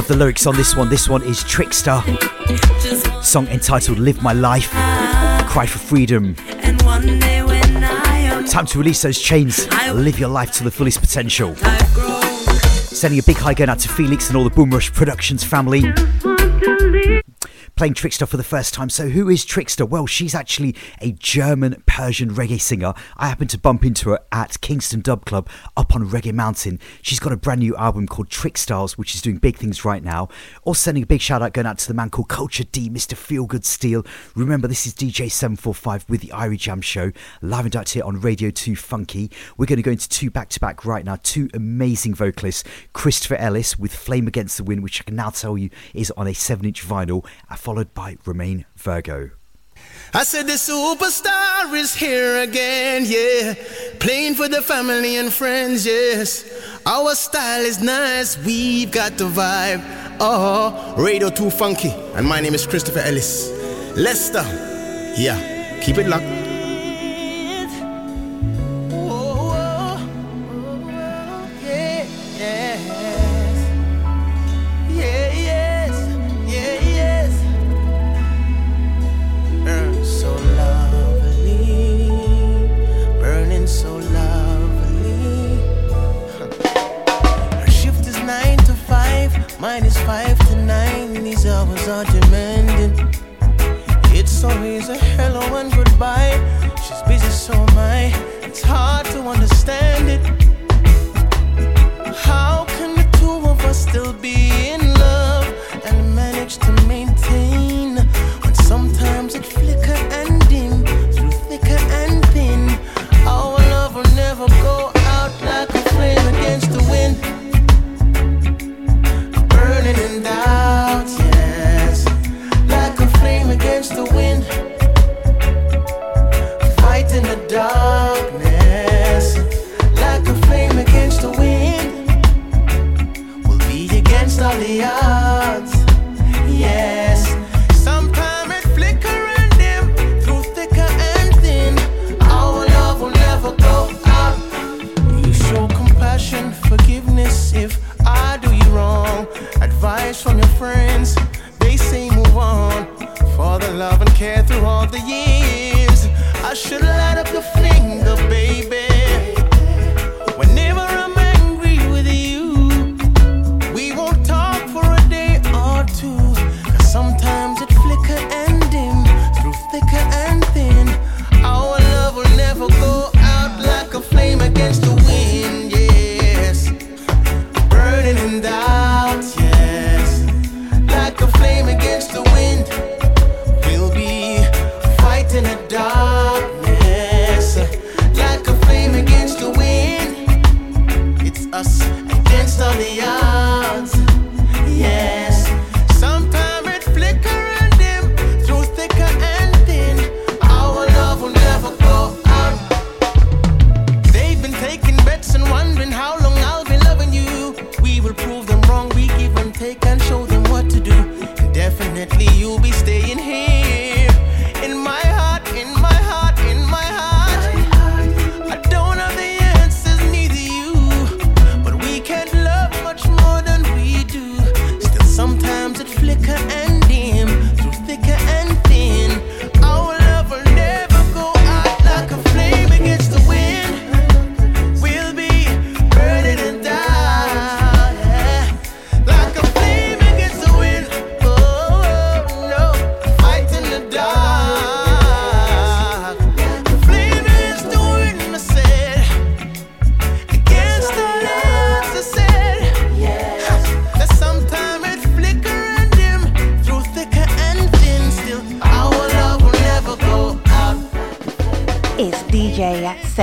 Love the lyrics on this one. This one is Trickster. Song entitled Live My Life. Cry for freedom. Time to release those chains. Live your life to the fullest potential. Sending a big hi going out to Felix and all the Boom Rush Productions family. Playing Trickster for the first time. So, who is Trickster? Well, she's actually a German Persian reggae singer. I happened to bump into her at Kingston Dub Club up on Reggae Mountain. She's got a brand new album called Trick Styles, which is doing big things right now. Also, sending a big shout out going out to the man called Culture D, Mr. Feelgood Steel. Remember, this is DJ745 with the Irie Jam Show, live and direct here on Radio 2 Funky. We're going to go into two back to back right now. Two amazing vocalists Christopher Ellis with Flame Against the Wind, which I can now tell you is on a 7 inch vinyl, followed by Romain Virgo.
I said the superstar is here again, yeah. Playing for the family and friends, yes. Our style is nice, we've got the vibe. Oh, Radio 2 Funky. And my name is Christopher Ellis. Leicester. Yeah, keep it locked.
Mine is five to nine. These hours are demanding. It's always a hello and goodbye. She's busy, so am I. It's hard to understand it. How can the two of us still be in darkness, like a flame against the wind, will be against all the odds. Yes, it and through and thin. Our love will never go out. You show compassion, forgiveness if I do you wrong. Advice from your friends, they say move on. For the love and care through all the years. I should light up your finger,
baby. Whenever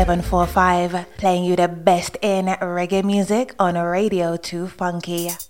745, playing you the best in reggae music on Radio 2 Funky.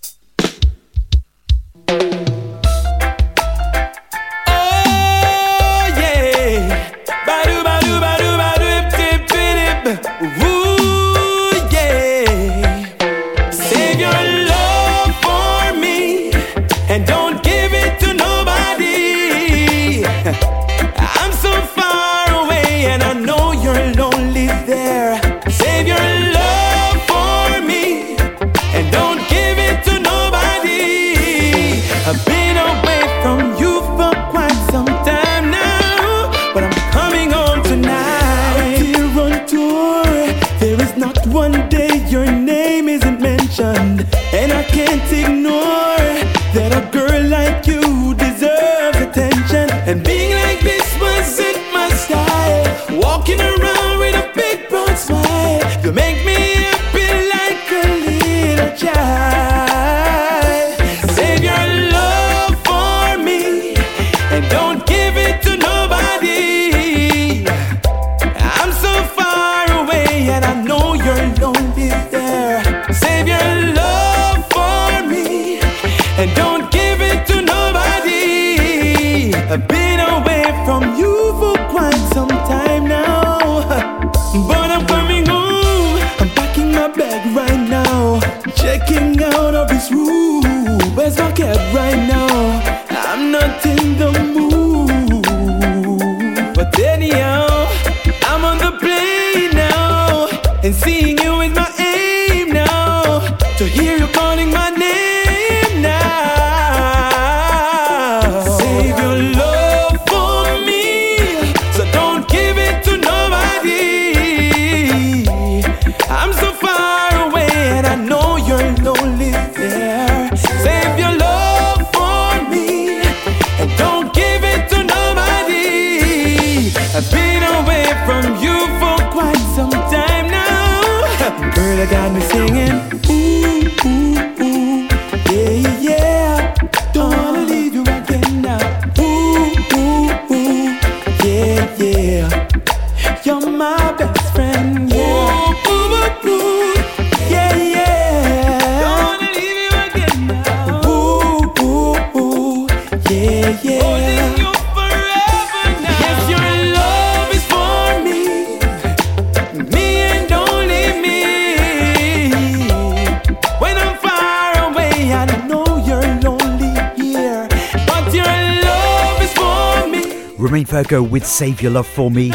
ago with Save Your Love For Me.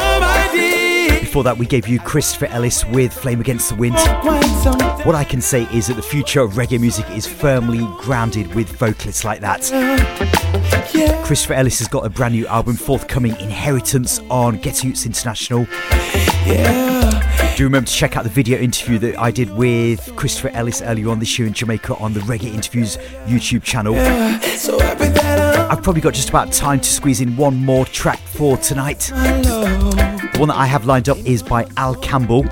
Before that, we gave you Christopher Ellis with Flame Against the Wind. What I can say is that the future of reggae music is firmly grounded with vocalists like that. Christopher Ellis has got a brand new album forthcoming, Inheritance, on Get Utes International. Do remember to check out the video interview that I did with Christopher Ellis earlier on this year in Jamaica on the Reggae Interviews YouTube channel. I've probably got just about time to squeeze in one more track for tonight. The one that I have lined up is by Al Campbell.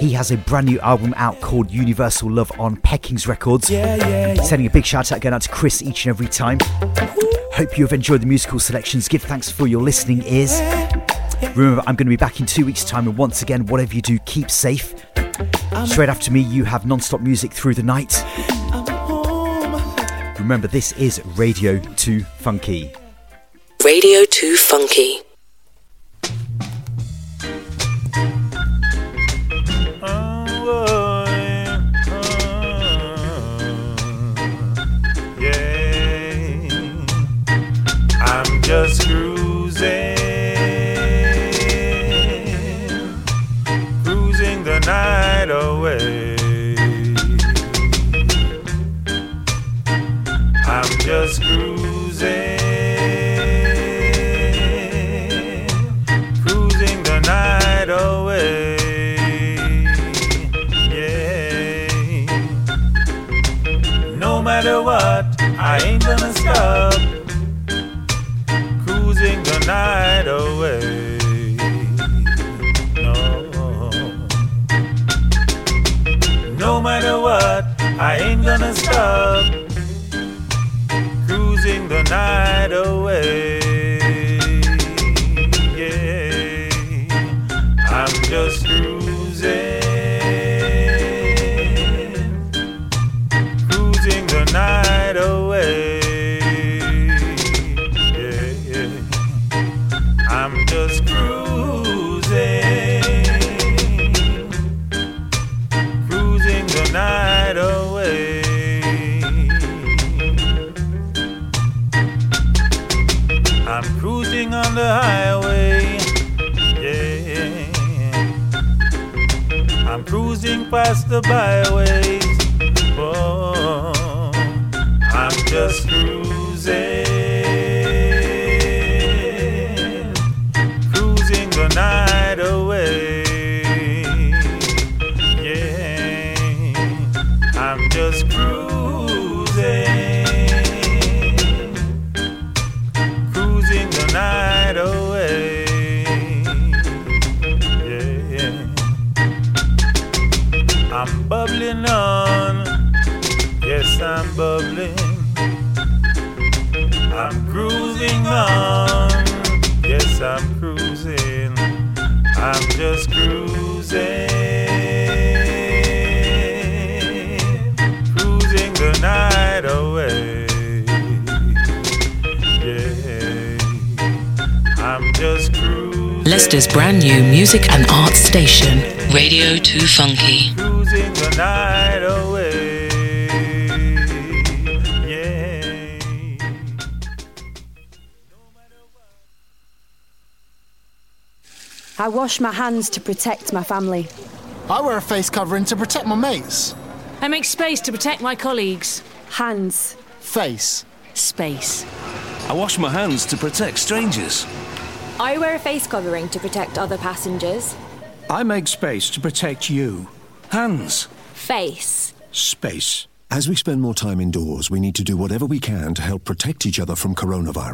He has a brand new album out called Universal Love on Peckings Records. Sending a big shout out again out to Chris each and every time. Hope you have enjoyed the musical selections. Give thanks for your listening ears. Remember, I'm going to be back in two weeks' time, and once again, whatever you do, keep safe. Straight after me, you have non stop music through the night. Remember, this is Radio 2 Funky.
Radio 2 Funky.
Night away. Past the byways, cruising.
Leicester's brand new music and arts station, Radio 2 Funky.
cruising the night away.
I wash my hands to protect my family.
I wear a face covering to protect my mates.
I make space to protect my colleagues.
Hands.
Face.
Space.
I wash my hands to protect strangers.
I wear a face covering to protect other passengers.
I make space to protect you.
Hands.
Face.
Space.
As we spend more time indoors, we need to do whatever we can to help protect each other from coronavirus.